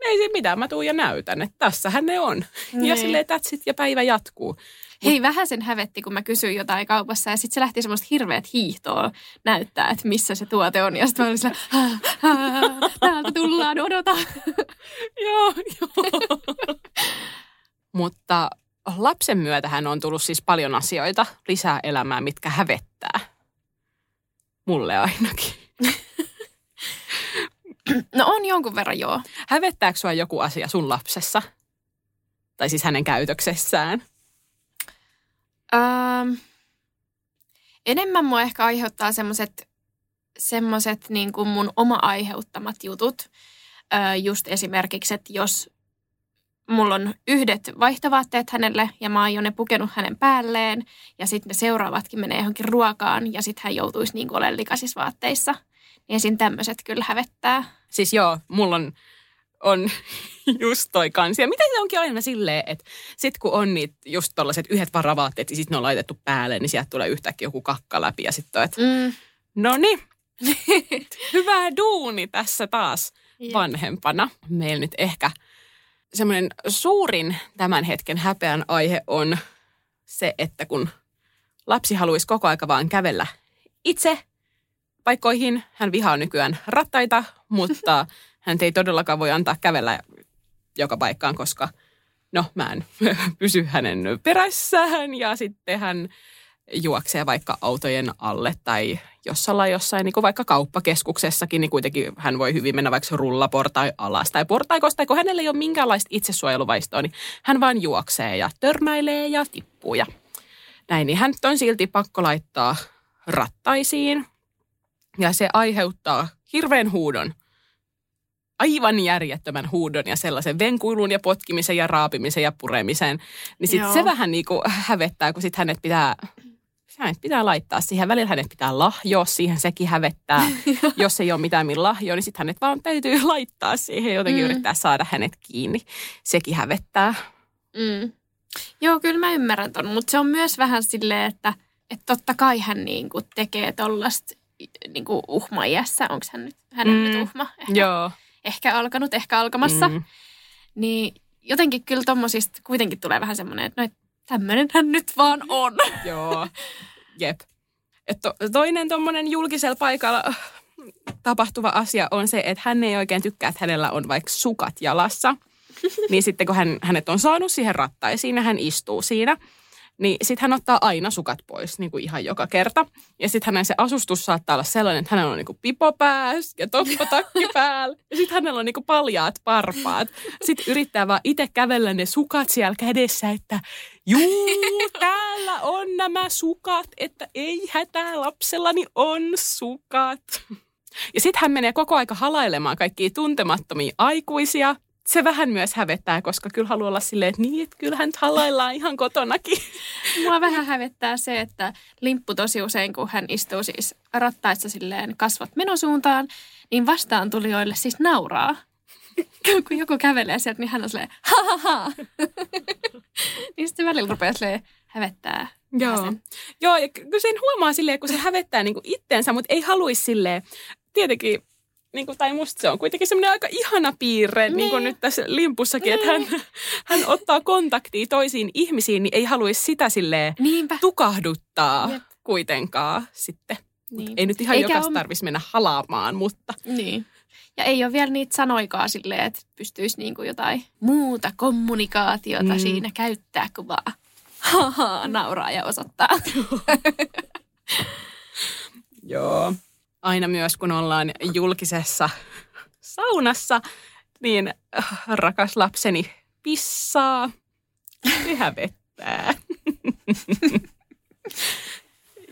Ei siinä mitään, mä tuun ja näytän, että tässähän ne on. Ja Niin. silleen that's it, ja päivä jatkuu. Hei, vähän sen hävetti, kun mä kysyin jotain kaupassa ja sitten se lähti semmoista hirveät hiihtoa näyttää, että missä se tuote on. Ja sitten mä olin sillä, "Haa, haa, täältä tullaan, odota. Joo, joo. Mutta lapsen myötähän on tullut siis paljon asioita lisää elämään, mitkä hävettää. Mulle ainakin. No on jonkun verran joo. Hävettääkö sua joku asia sun lapsessa? Tai siis hänen käytöksessään? Ähm, enemmän mua ehkä aiheuttaa semmoiset semmoset niin kuin mun oma aiheuttamat jutut. Öö, just esimerkiksi, että jos mulla on yhdet vaihtovaatteet hänelle ja mä oon ne pukenut hänen päälleen ja sitten ne seuraavatkin menee johonkin ruokaan ja sitten hän joutuisi niin olemaan likaisissa vaatteissa. Niin esim. tämmöiset kyllä hävettää. Siis joo, mulla on, on just toi kansi. Ja miten se onkin aina silleen, että sit kun on niitä just tollaset yhdet varavaatteet ja sitten ne on laitettu päälle, niin sieltä tulee yhtäkkiä joku kakka läpi ja sitten että Mm. no niin, hyvä duuni tässä taas Jep. vanhempana. Meillä nyt ehkä semmoinen suurin tämän hetken häpeän aihe on se, että kun lapsi haluaisi koko aika vaan kävellä itse paikkoihin, hän vihaa nykyään rattaita, mutta hän ei todellakaan voi antaa kävellä joka paikkaan, koska no mä en pysy hänen perässään ja sitten hän juoksee vaikka autojen alle tai jossain jossain, niin kuin vaikka kauppakeskuksessakin, niin kuitenkin hän voi hyvin mennä vaikka rullaportai alas tai portaikosta, tai kun hänellä ei ole minkäänlaista itsesuojeluvaistoa, niin hän vaan juoksee ja törmäilee ja tippuu ja näin, niin hän on silti pakko laittaa rattaisiin ja se aiheuttaa hirveän huudon, aivan järjettömän huudon ja sellaisen venkuilun ja potkimisen ja raapimisen ja puremisen, niin sitten se vähän niin kuin hävettää, kun sitten hänet pitää hänet pitää laittaa siihen. Välillä hänet pitää lahjoa siihen, sekin hävettää. Jos ei ole mitään millä lahjoa, niin sitten hänet vaan täytyy laittaa siihen jotenkin Mm. yrittää saada hänet kiinni. Sekin hävettää. Mm. Joo, kyllä mä ymmärrän ton, mutta se on myös vähän silleen, että, että totta kai hän niinku tekee tollasta niinku uhmaiässä. Onko hän nyt, hän Mm. nyt uhma? Ehkä, Joo. Ehkä alkanut, ehkä alkamassa. Mm. Niin jotenkin kyllä tommosista kuitenkin tulee vähän semmoinen, että no, et tämmöinen hän nyt vaan on. Joo. Jep. Et to, toinen tuommoinen julkisella paikalla tapahtuva asia on se, että hän ei oikein tykkää, että hänellä on vaikka sukat jalassa. niin sitten kun hän, hänet on saanut siihen rattaisiin ja hän istuu siinä, niin sitten hän ottaa aina sukat pois niin kuin ihan joka kerta. Ja sitten hänen se asustus saattaa olla sellainen, että hänellä on niin kuin pipo päässä ja toppatakki päällä. Ja sitten hänellä on niin kuin paljaat parpaat. Sitten yrittää vaan itse kävellä ne sukat siellä kädessä, että juu, täällä on nämä sukat, että ei hätää, lapsellani on sukat. Ja sitten hän menee koko aika halailemaan kaikkia tuntemattomia aikuisia. Se vähän myös hävettää, koska kyllä haluaa olla silleen, että niin, että kyllähän halaillaan ihan kotonakin. Mua vähän hävettää se, että limppu tosi usein, kun hän istuu siis rattaissa silleen kasvot menosuuntaan, niin vastaan tulijoille siis nauraa. kun joku kävelee sieltä, niin hän on silleen, ha ha ha. niin sitten välillä rupeaa silleen hävettää. Joo. Joo, ja kyllä sen huomaa silleen, kun se hävettää niin kuin itteensä, mutta ei haluaisi silleen, tietenkin, niin kuin, tai musta se on kuitenkin semmoinen aika ihana piirre, niin, niin kuin Niin. nyt tässä limpussakin, että hän, hän ottaa kontaktia toisiin ihmisiin, niin ei haluaisi sitä silleen Niinpä. tukahduttaa Jep. kuitenkaan sitten. Niin. Ei nyt ihan Eikä jokaista ole- tarvitsisi mennä halaamaan, mutta Niin. Ja ei ole vielä niitä sanoikaan silleen, että pystyisi niinku jotain muuta kommunikaatiota Mm. mm. siinä käyttää, kuin vaan haha, nauraa ja osoittaa. Joo. Aina myös kun ollaan julkisessa saunassa, niin äh, rakas lapseni pissaa ja hävettää.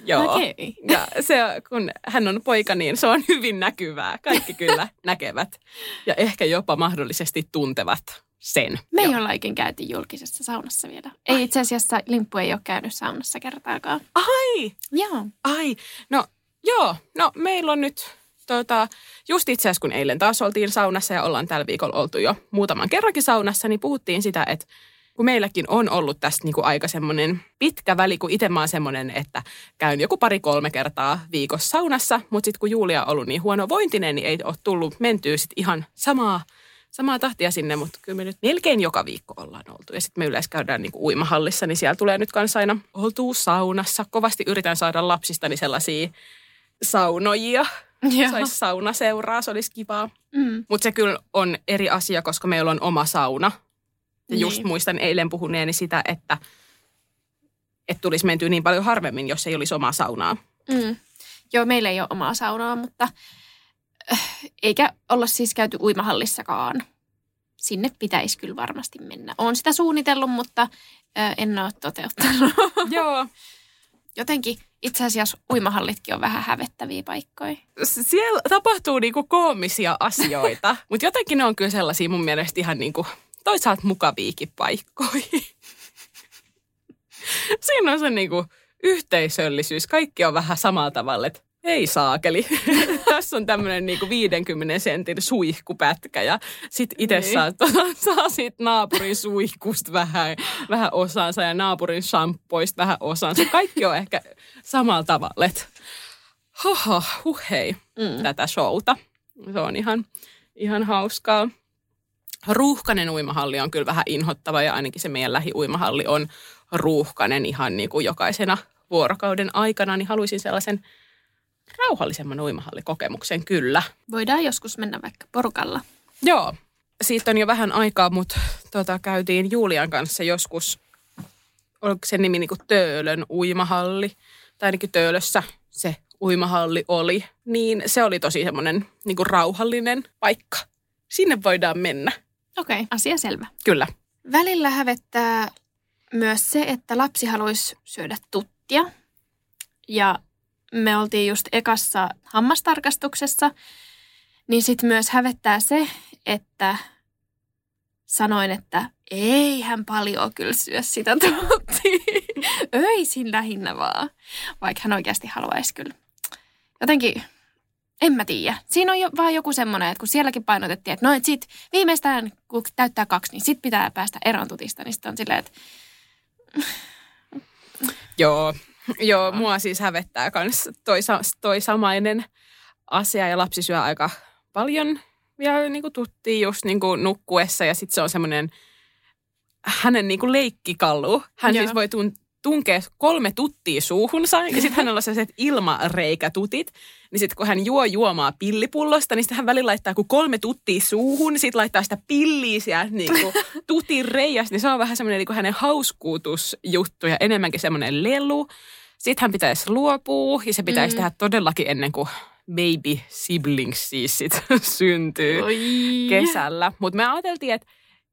Joo. Okei. Ja se, kun hän on poika, niin se on hyvin näkyvää. Kaikki kyllä näkevät ja ehkä jopa mahdollisesti tuntevat sen. Me ei olla ikinä käyty julkisessa saunassa vielä. Ei itse asiassa Limppu ei ole käynyt saunassa kertaakaan. Ai, Joo. ai. No joo, no meillä on nyt tota, just itse asiassa kun eilen taas oltiin saunassa ja ollaan tällä viikolla oltu jo muutaman kerrankin saunassa, niin puhuttiin sitä, että kun meilläkin on ollut tästä niin kuin aika semmoinen pitkä väli, kun itse mä oon semmoinen, että käyn joku pari-kolme kertaa viikossa saunassa, mutta sitten kun Julia on ollut niin huono vointinen, niin ei ole tullut mentyä sit ihan samaa, samaa tahtia sinne, mutta kyllä me nyt melkein joka viikko ollaan oltu. Ja sitten me yleensä käydään niin kuin uimahallissa, niin siellä tulee nyt kanssa aina oltuu saunassa. Kovasti yritän saada lapsistani sellaisia saunojia. Saisi saunaseuraa, se olisi kivaa. Mm. Mutta se kyllä on eri asia, koska meillä on oma sauna. Ja just Niin. muistan eilen puhuneeni sitä, että, että tulisi mentyä niin paljon harvemmin, jos ei olisi omaa saunaa. Mm. Joo, meillä ei ole omaa saunaa, mutta äh, eikä olla siis käyty uimahallissakaan. Sinne pitäisi kyllä varmasti mennä. Olen sitä suunnitellut, mutta äh, en ole toteuttanut. Joo. Jotenkin itse asiassa uimahallitkin on vähän hävettäviä paikkoja. Siellä tapahtuu niinku koomisia asioita, mutta jotenkin ne on kyllä sellaisia mun mielestä ihan niinku toisaalta mukaviikin paikkoja. Siinä on se niinku yhteisöllisyys. Kaikki on vähän samalla tavalla, että ei saakeli. Tässä on tämmöinen niinku 50 sentin suihkupätkä ja sit itse Niin. saa, saa siitä naapurin suihkusta vähän, vähän osansa ja naapurin shampoista vähän osansa. Kaikki on ehkä samalla tavalla, että haha, huh hei, Mm. tätä showta. Se on ihan, ihan hauskaa. Ruuhkanen uimahalli on kyllä vähän inhottava ja ainakin se meidän lähiuimahalli on ruuhkanen ihan niin kuin jokaisena vuorokauden aikana, niin haluaisin sellaisen rauhallisemman uimahallikokemuksen kyllä. Voidaan joskus mennä vaikka porukalla. Joo, siitä on jo vähän aikaa, mutta tota, käytiin Julian kanssa joskus, oliko se nimi niin kuin Töölön uimahalli, tai ainakin Töölössä se uimahalli oli, niin se oli tosi semmoinen niin kuin rauhallinen paikka. Sinne voidaan mennä, Okei, okay, asia selvä. kyllä. Välillä hävettää myös se, että lapsi haluaisi syödä tuttia. Ja me oltiin just ekassa hammastarkastuksessa, niin sitten myös hävettää se, että sanoin, että ei hän paljon kyllä syö sitä tuttia. Öisin lähinnä vaan. Vaikka hän oikeasti haluaisi kyllä. Jotenkin, en mä tiedä. Siinä on jo, vaan joku semmoinen, että kun sielläkin painotettiin, että no, et sit viimeistään kun täyttää kaksi, niin sit pitää päästä eroon tutista. Niin sitten on silleen, että Joo, joo mua siis hävettää myös toi, toi samainen asia ja lapsi syö aika paljon vielä niin kuin tuttiin just niin kuin nukkuessa ja sitten se on semmoinen hänen niin kuin leikkikallu. Hän Joo. siis voi tun- tunkea kolme tuttia suuhunsa ja sitten hänellä on sellaiset ilmareikätutit. Niin sitten kun hän juo juomaa pillipullosta, niin sitten hän välillä laittaa kun kolme tuttia suuhun, niin sitten laittaa sitä pilliä sieltä niin kuin tutin reijästä. Niin se on vähän semmoinen niin kuin hänen hauskuutusjuttu ja enemmänkin semmoinen lelu. Sitten hän pitäisi luopua ja se pitäisi Mm. tehdä todellakin ennen kuin baby siblings siis sit syntyy Oi. kesällä. Mutta me ajateltiin, että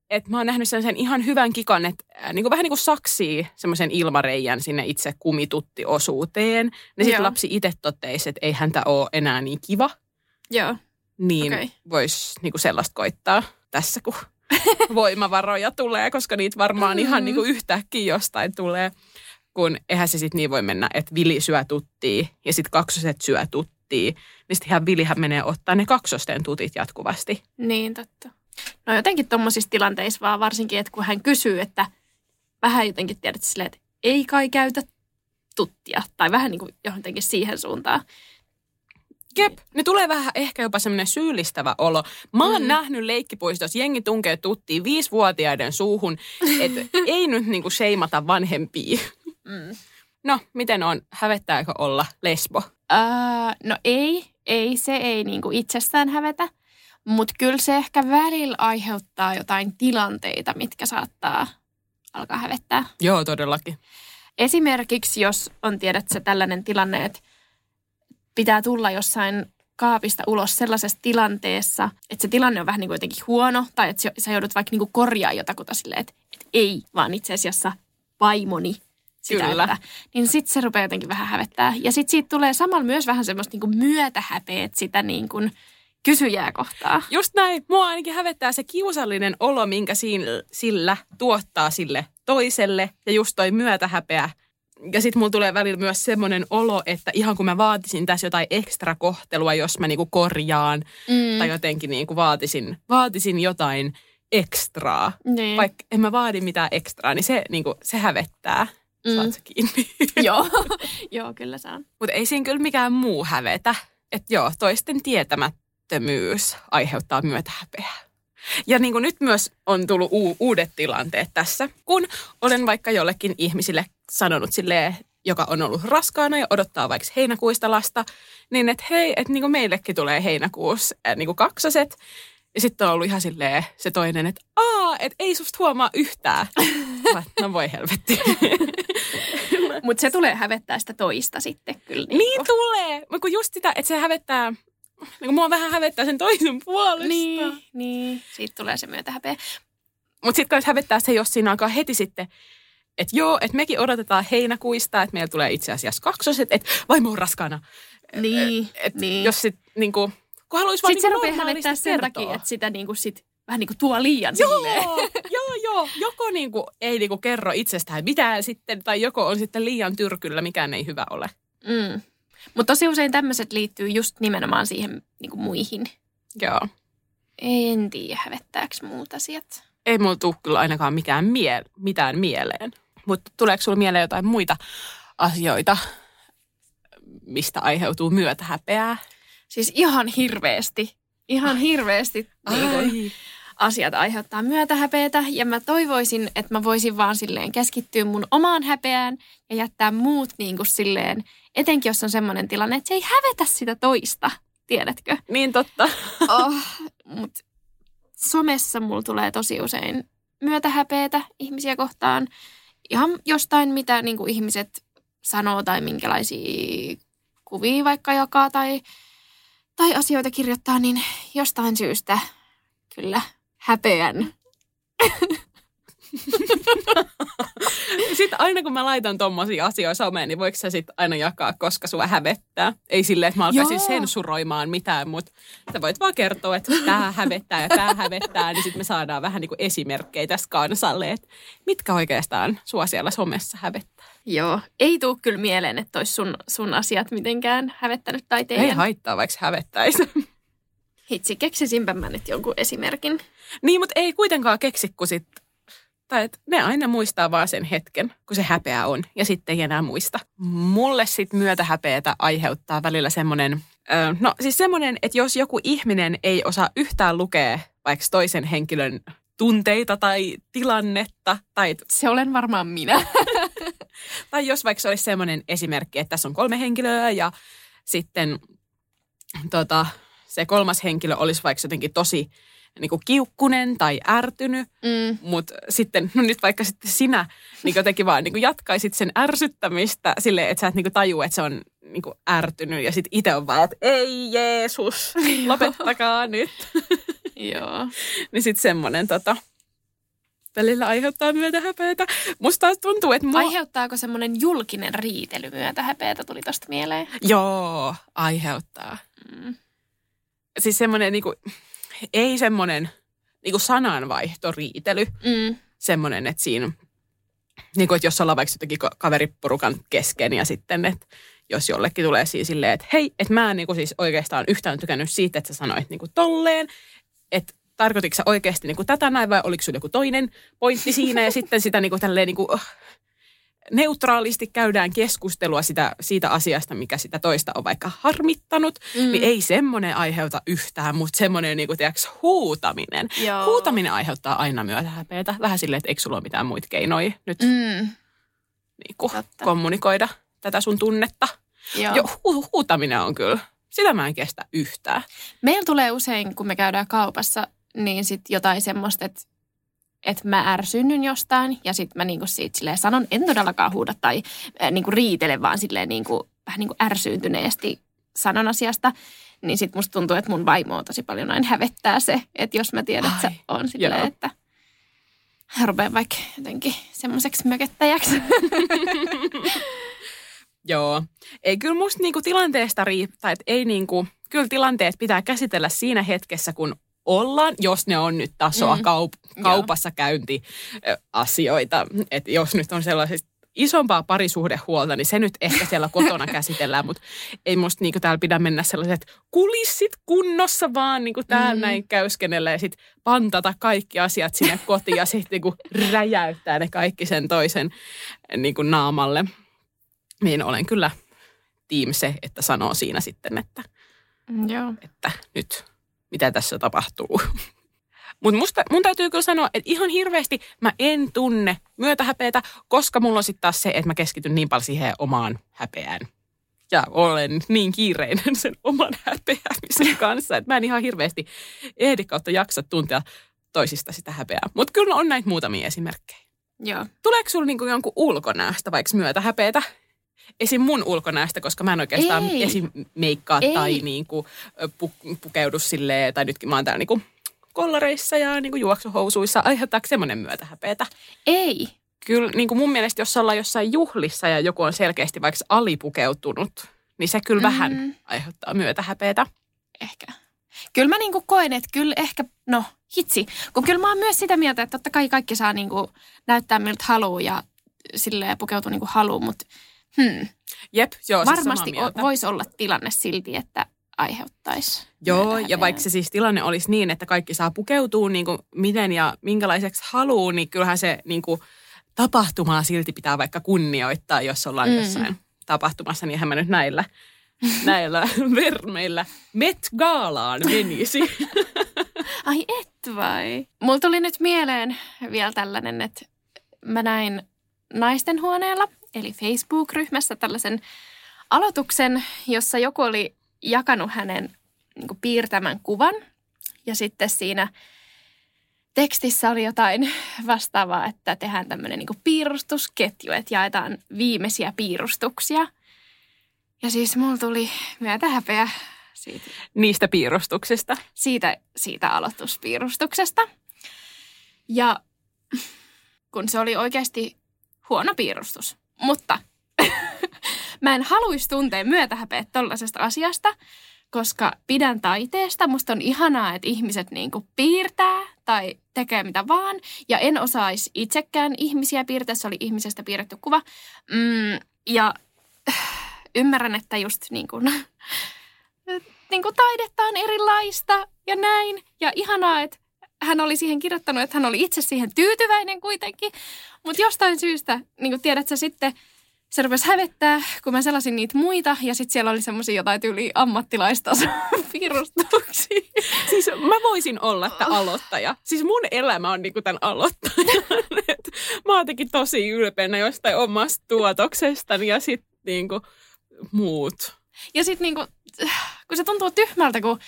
et mä oon nähnyt sen ihan hyvän kikan, että äh, niinku vähän niin kuin saksii semmoisen ilmareijän sinne itse kumituttiosuuteen. Niin sitten lapsi itse totteisi, että ei häntä ole enää niin kiva. Joo. Niin Okei. voisi niinku sellaista koittaa tässä, kun voimavaroja tulee, koska niitä varmaan Mm. ihan niinku yhtäkkiä jostain tulee. Kun eihän se sitten niin voi mennä, että Vili syö tuttia ja sitten kaksoset syö tuttia. Niin sitten ihan Vilihän menee ottaa ne kaksosten tutit jatkuvasti. Niin, totta. No jotenkin tuommoisissa tilanteissa vaan varsinkin, että kun hän kysyy, että vähän jotenkin tiedät silleen, että ei kai käytä tuttia. Tai vähän niin kuin johonkin siihen suuntaan. Jep, ne tulee vähän ehkä jopa semmoinen syyllistävä olo. Mä oon Mm. nähnyt leikkipuistossa, jengi tunkee tuttiin viisivuotiaiden suuhun, että ei nyt niinku sheimata vanhempia. Mm. No, miten on? Hävettääkö olla lesbo? Öö, no ei, ei, se ei niinku itsestään hävetä. Mutta kyllä se ehkä välillä aiheuttaa jotain tilanteita, mitkä saattaa alkaa hävettää. Joo, todellakin. Esimerkiksi jos on, tiedätkö, tällainen tilanne, että pitää tulla jossain kaapista ulos sellaisessa tilanteessa, että se tilanne on vähän niin kuin jotenkin huono, tai että sä joudut vaikka niin kuin korjaa jotakuta silleen, että, että ei, vaan itse asiassa vaimoni sitä, Kyllä. Että, niin sitten se rupeaa jotenkin vähän hävettää. Ja sitten siitä tulee samalla myös vähän semmoista niin kuin myötähäpeet sitä niin kuin kysyjää kohtaa. Just näin. Mua ainakin hävettää se kiusallinen olo, minkä siinä, sillä tuottaa sille toiselle. Ja just toi myötähäpeä. Ja sitten mulla tulee välillä myös semmoinen olo, että ihan kun mä vaatisin tässä jotain ekstra kohtelua, jos mä niinku korjaan Mm. tai jotenkin niinku vaatisin, vaatisin jotain ekstraa. Niin. Vaikka en mä vaadi mitään ekstraa, niin se, niinku, se hävettää. Mm. Saat sä kiinni. joo. joo, kyllä saan. Mutta ei siinä kyllä mikään muu hävetä. Että joo, toisten tietämättömyys aiheuttaa myötähäpeää. Ja niin kuin nyt myös on tullut u- uudet tilanteet tässä, kun olen vaikka jollekin ihmisille sanonut silleen, joka on ollut raskaana ja odottaa vaikka heinäkuista lasta, niin että hei, että niin kuin meillekin tulee heinäkuussa äh, niin kuin kaksoset. Ja sitten on ollut ihan silleen se toinen, että aa, että ei susta huomaa yhtään. Mä, no voi helvetti. Mutta se tulee hävettää sitä toista sitten kyllä. Niin, Niin tulee. Mutta kun just sitä, että se hävettää, niin mua vähän hävettää sen toisen puolesta. niin, niin. Siitä tulee se myötähäpeä. Mutta sitten kanssa hävettää se, jos siinä alkaa heti sitten, että joo, että mekin odotetaan heinäkuista, että meillä tulee itse asiassa kaksoset, että vaimo on raskaana. Niin, Et niin. Jos sitten niinku, kun haluaisi vaan Sitten se niinku rupeaa normaalisti hävettää sen takia, että sitä niinku sit, vähän niin kuin tuo liian Joo, silleen. joo, joo. Joko niinku, ei niinku kerro itsestään mitään sitten, tai joko on sitten liian tyrkyllä, mikään ei hyvä ole. Mm. Mutta tosi usein tämmöiset liittyy just nimenomaan siihen niin kuin muihin. Joo. En tiedä, hävettääkö muut asiat. ei mulla tule kyllä ainakaan mikään mie- mitään mieleen. Mutta tuleeko sulla mieleen jotain muita asioita, mistä aiheutuu myötähäpeää? Siis ihan hirveästi, ihan hirveästi niin kun, asiat aiheuttaa myötähäpeätä. Ja mä toivoisin, että mä voisin vaan silleen keskittyä mun omaan häpeään ja jättää muut niin kuin silleen, etenkin jos on semmoinen tilanne, että se ei hävetä sitä toista, tiedätkö? Niin totta. Oh, mut somessa mulla tulee tosi usein myötähäpeetä ihmisiä kohtaan. Ihan jostain, mitä niin kuin ihmiset sanoo tai minkälaisia kuvia vaikka jakaa tai, tai asioita kirjoittaa, niin jostain syystä kyllä häpeän. Sitten aina kun mä laitan tommosia asioita someen, niin voiko sä sitten aina jakaa, koska sua hävettää? Ei silleen, että mä alkaisin Joo. sensuroimaan mitään, mutta sä voit vaan kertoa, että tämä hävettää ja tämä hävettää, niin sitten me saadaan vähän niin kuin esimerkkejä tässä kansalle, että mitkä oikeastaan sua siellä somessa hävettää. Joo, ei tuu kyllä mieleen, että olisi sun, sun asiat mitenkään hävettänyt tai teidän. Ei haittaa, vaikka hävettäisi. Hitsi, keksisinpä mä nyt jonkun esimerkin. Niin, mutta ei kuitenkaan keksi, kun sit, tai et ne aina muistaa vaan sen hetken, kun se häpeä on, ja sitten ei enää muista. Mulle sit myötähäpeetä aiheuttaa välillä semmoinen, ö, no siis semmoinen, että jos joku ihminen ei osaa yhtään lukea vaikka toisen henkilön tunteita tai tilannetta, tai, Se olen varmaan minä. tai jos vaikka se olisi semmoinen esimerkki, että tässä on kolme henkilöä, ja sitten tota, se kolmas henkilö olisi vaikka jotenkin tosi niin kuin kiukkunen tai ärtynyt, Mm. mutta sitten, no nyt vaikka sitten sinä niin jotenkin vaan niin jatkaisit sen ärsyttämistä silleen, että sä et niin tajua, että se on niin ärtynyt ja sitten itse on vaan, että ei Jeesus, lopettakaa nyt. Joo. niin sitten semmoinen tota, välillä aiheuttaa myötähäpeitä. Musta taas tuntuu, että mua... Aiheuttaako semmoinen julkinen riitely myötä häpeätä, tuli tosta mieleen? Joo, aiheuttaa. Mm. Siis semmoinen, niin kuin, ei semmoinen niin sananvaihto, riitely, Mm. semmoinen, että siinä, niin kuin, että jos ollaan vaikka jotenkin ka- kaveriporukan kesken ja sitten, että jos jollekin tulee siis silleen, että hei, että mä en niin kuin siis oikeastaan yhtään tykännyt siitä, että sä sanoit niin kuin tolleen, että tarkoititko sä oikeasti niin kuin tätä näin vai oliko sulla joku toinen pointti siinä? Ja sitten sitä niin kuin tälleen niin kuin, oh, neutraalisti käydään keskustelua sitä, siitä asiasta, mikä sitä toista on vaikka harmittanut, mm. niin ei semmoinen aiheuta yhtään, mutta semmoinen niin kuin, tiedätkö, huutaminen. Joo. Huutaminen aiheuttaa aina myötähäpeätä. Vähän silleen, että eikö sulla ole mitään muita keinoja nyt. Mm. niin kuin, Totta. kommunikoida tätä sun tunnetta. Joo. Jo, hu- huutaminen on kyllä, sitä mä en kestä yhtään. Meillä tulee usein, kun me käydään kaupassa, niin sit jotain semmoista, että että mä ärsynnyn jostain ja sitten mä niinku siitä silleen sanon, en todellakaan huuda tai äh, niinku riitele, vaan silleen niinku, vähän niinkuärsyyntyneesti sanon asiasta. Niin sitten musta tuntuu, että mun vaimoa tosi paljon aina hävettää se, että jos mä tiedän, että se on silleen, joo. että rupean vaikka jotenkin semmoiseksi mököttäjäksi. Joo. Ei kyllä musta niinku tilanteesta riittää, että ei niinku, kyllä tilanteet pitää käsitellä siinä hetkessä, kun ollaan, jos ne on nyt tasoa Mm. mm. kaup- kaupassa käynti ö, asioita. Että jos nyt on sellaisesta isompaa parisuhdehuolta, niin se nyt ehkä siellä kotona käsitellään, mutta ei musta niinku täällä pidä mennä sellaiset kulissit kunnossa, vaan niinku täällä Mm. mm. näin käyskenellä ja sitten pantata kaikki asiat sinne kotiin ja sitten niinku räjäyttää ne kaikki sen toisen niinku naamalle. Niin olen kyllä tiim se, että sanoo siinä sitten, että, Joo. että nyt mitä tässä tapahtuu. Mutta mun täytyy kyllä sanoa, että ihan hirveästi mä en tunne myötähäpeätä, koska mulla on sitten taas se, että mä keskityn niin paljon siihen omaan häpeään. Ja olen niin kiireinen sen oman häpeämisen kanssa, että mä en ihan hirveästi ehdi kautta jaksa tuntea toisista sitä häpeää. Mutta kyllä on näitä muutamia esimerkkejä. Joo. Tuleeko sulla niinku jonkun ulkonäöstä vaikka myötähäpeätä? Esim. mun ulkonäöstä, koska mä en oikeastaan Ei. esim. meikkaa Ei. tai niinku, ö, pu, pukeudu silleen, tai nytkin mä oon täällä niinku kollareissa ja niinku juoksuhousuissa. Aiheuttaako semmoinen myötähäpeätä? Ei. Kyllä niin kuin mun mielestä, jos ollaan jossain juhlissa ja joku on selkeästi vaikka alipukeutunut, niin se kyllä vähän Mm. aiheuttaa myötähäpeätä. Ehkä. Kyllä mä niinku koen, että kyllä ehkä, no hitsi, kun kyllä mä oon myös sitä mieltä, että totta kai kaikki saa niinku näyttää miltä haluaa ja silleen pukeutua niinku haluaa, mutta hmm, Jep, joo, siis varmasti samaa mieltä. voisi olla tilanne silti, että aiheuttaisi. Joo, ja vaikka se siis tilanne olisi niin, että kaikki saa pukeutua niin kuin miten ja minkälaiseksi haluaa, niin kyllähän se niin kuin tapahtumaa silti pitää vaikka kunnioittaa, jos ollaan Mm. jossain tapahtumassa, niin mä nyt näillä, näillä vermeillä Met Gaalaan menisi. Ai et vai? Mulla tuli nyt mieleen vielä tällainen, että mä näin naisten huoneella, eli Facebook-ryhmässä tällaisen aloituksen, jossa joku oli jakanut hänen niin piirtämän kuvan. Ja sitten siinä tekstissä oli jotain vastaavaa, että tehdään tämmöinen niin piirustusketju, että jaetaan viimeisiä piirustuksia. Ja siis mulla tuli myötä häpeä siitä Niistä piirustuksista. siitä, siitä aloituspiirustuksesta. Ja kun se oli oikeasti huono piirustus. Mutta mä en haluaisi tuntea myötähäpeä tollaisesta asiasta, koska pidän taiteesta. Musta on ihanaa, että ihmiset niinku piirtää tai tekee mitä vaan. Ja en osaisi itsekään ihmisiä piirtää. Se oli ihmisestä piirretty kuva. Mm, ja ymmärrän, että just niin kuin, niin kuin taidetta on erilaista ja näin. Ja ihanaa, että hän oli siihen kirjoittanut, että hän oli itse siihen tyytyväinen kuitenkin. Mutta jostain syystä, niin kuin tiedät sä sitten, se rupesi hävettää, kun mä selasin niitä muita. Ja sitten siellä oli semmoisia jotain tyyli ammattilaistason piirustuksia. Siis mä voisin olla tämä aloittaja. Siis mun elämä on niinku tämän aloittajan. Mä oon jotenkin tosi ylpeänä jostain omasta tuotoksestani ja sitten niinku muut. Ja sitten niinku, kun se tuntuu tyhmältä, kun, ah,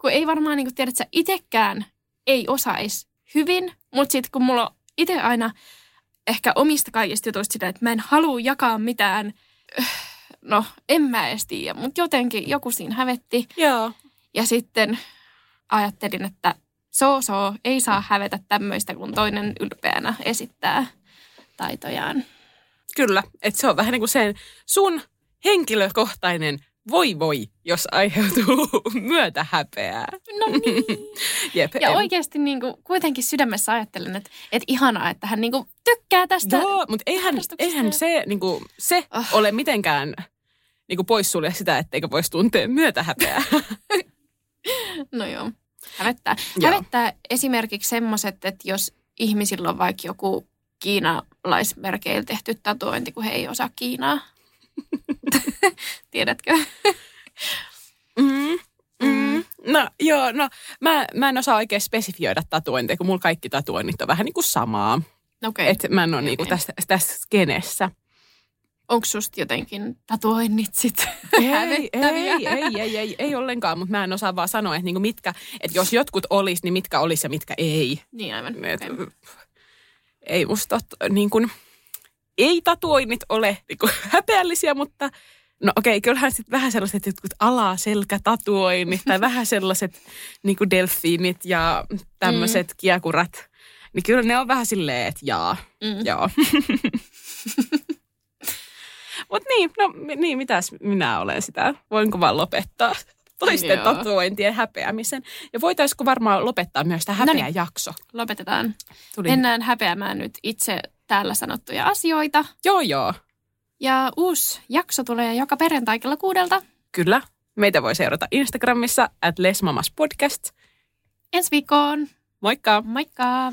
kun ei varmaan niinku tiedä, että sä itekään ei osaisi hyvin, mutta sitten kun mulla on itse aina ehkä omista kaikista jutuista sitä, että mä en halua jakaa mitään, öh, no en mä edes tiedä, mutta jotenkin joku siinä hävetti. Joo. Ja sitten ajattelin, että soo soo, ei saa hävetä tämmöistä, kun toinen ylpeänä esittää taitojaan. Kyllä, että se on vähän niin kuin sen sun henkilökohtainen voi voi, jos aiheutuu myötä häpeää. No niin. Jep, Ja en- oikeasti niin kuin, kuitenkin sydämessä ajattelen, että, että ihanaa, että hän niin kuin, tykkää tästä. Joo, mutta eihän, eihän se, niin kuin, se Ah. ole mitenkään niin kuin poissulje sitä, etteikö voisi tuntea myötähäpeää. No joo, hävettää. Joo. Hävettää esimerkiksi semmoiset, että jos ihmisillä on vaikka joku kiinalaismerkeillä tehty tatuointi, kun he ei osaa Kiinaa. Tiedätkö? Mm, mm. No joo, no mä, mä en osaa oikein spesifioida tatuointeja, kun mulla kaikki tatuoinnit on vähän niin kuin samaa. Okei. Että mä en ole niinku okei. tässä, tässä skenessä. Onko susta jotenkin tatuoinnit sit Ei, hävettäviä? ei, ei, ei, ei, ei ollenkaan, mutta mä en osaa vaan sanoa, että niinku mitkä, että jos jotkut olisi, niin mitkä olisi ja mitkä ei. Niin aivan. Et, okei. Ei musta niin kuin, ei tatuoinnit ole niin kuin, häpeällisiä, mutta no okei, kyllähän sitten vähän sellaiset jotkut alaselkätatuoinnit tai vähän sellaiset niin kuin delfiinit ja tämmöiset mm. kiekurat. Niin kyllä ne on vähän silleen, että jaa, Mm. joo. Mutta niin, no niin, mitäs minä olen sitä? Voinko vaan lopettaa toisten Joo. tatuointien häpeämisen? Ja voitaisiko varmaan lopettaa myös tämä No niin. häpeäjakso? Lopetetaan. Tuli. Mennään häpeämään nyt itse täällä sanottuja asioita. Joo, joo. Ja uusi jakso tulee joka perjantai kello kuudelta. Kyllä. Meitä voi seurata Instagramissa at lesmamaspodcast. Ensi viikkoon. Moikka! Moikka!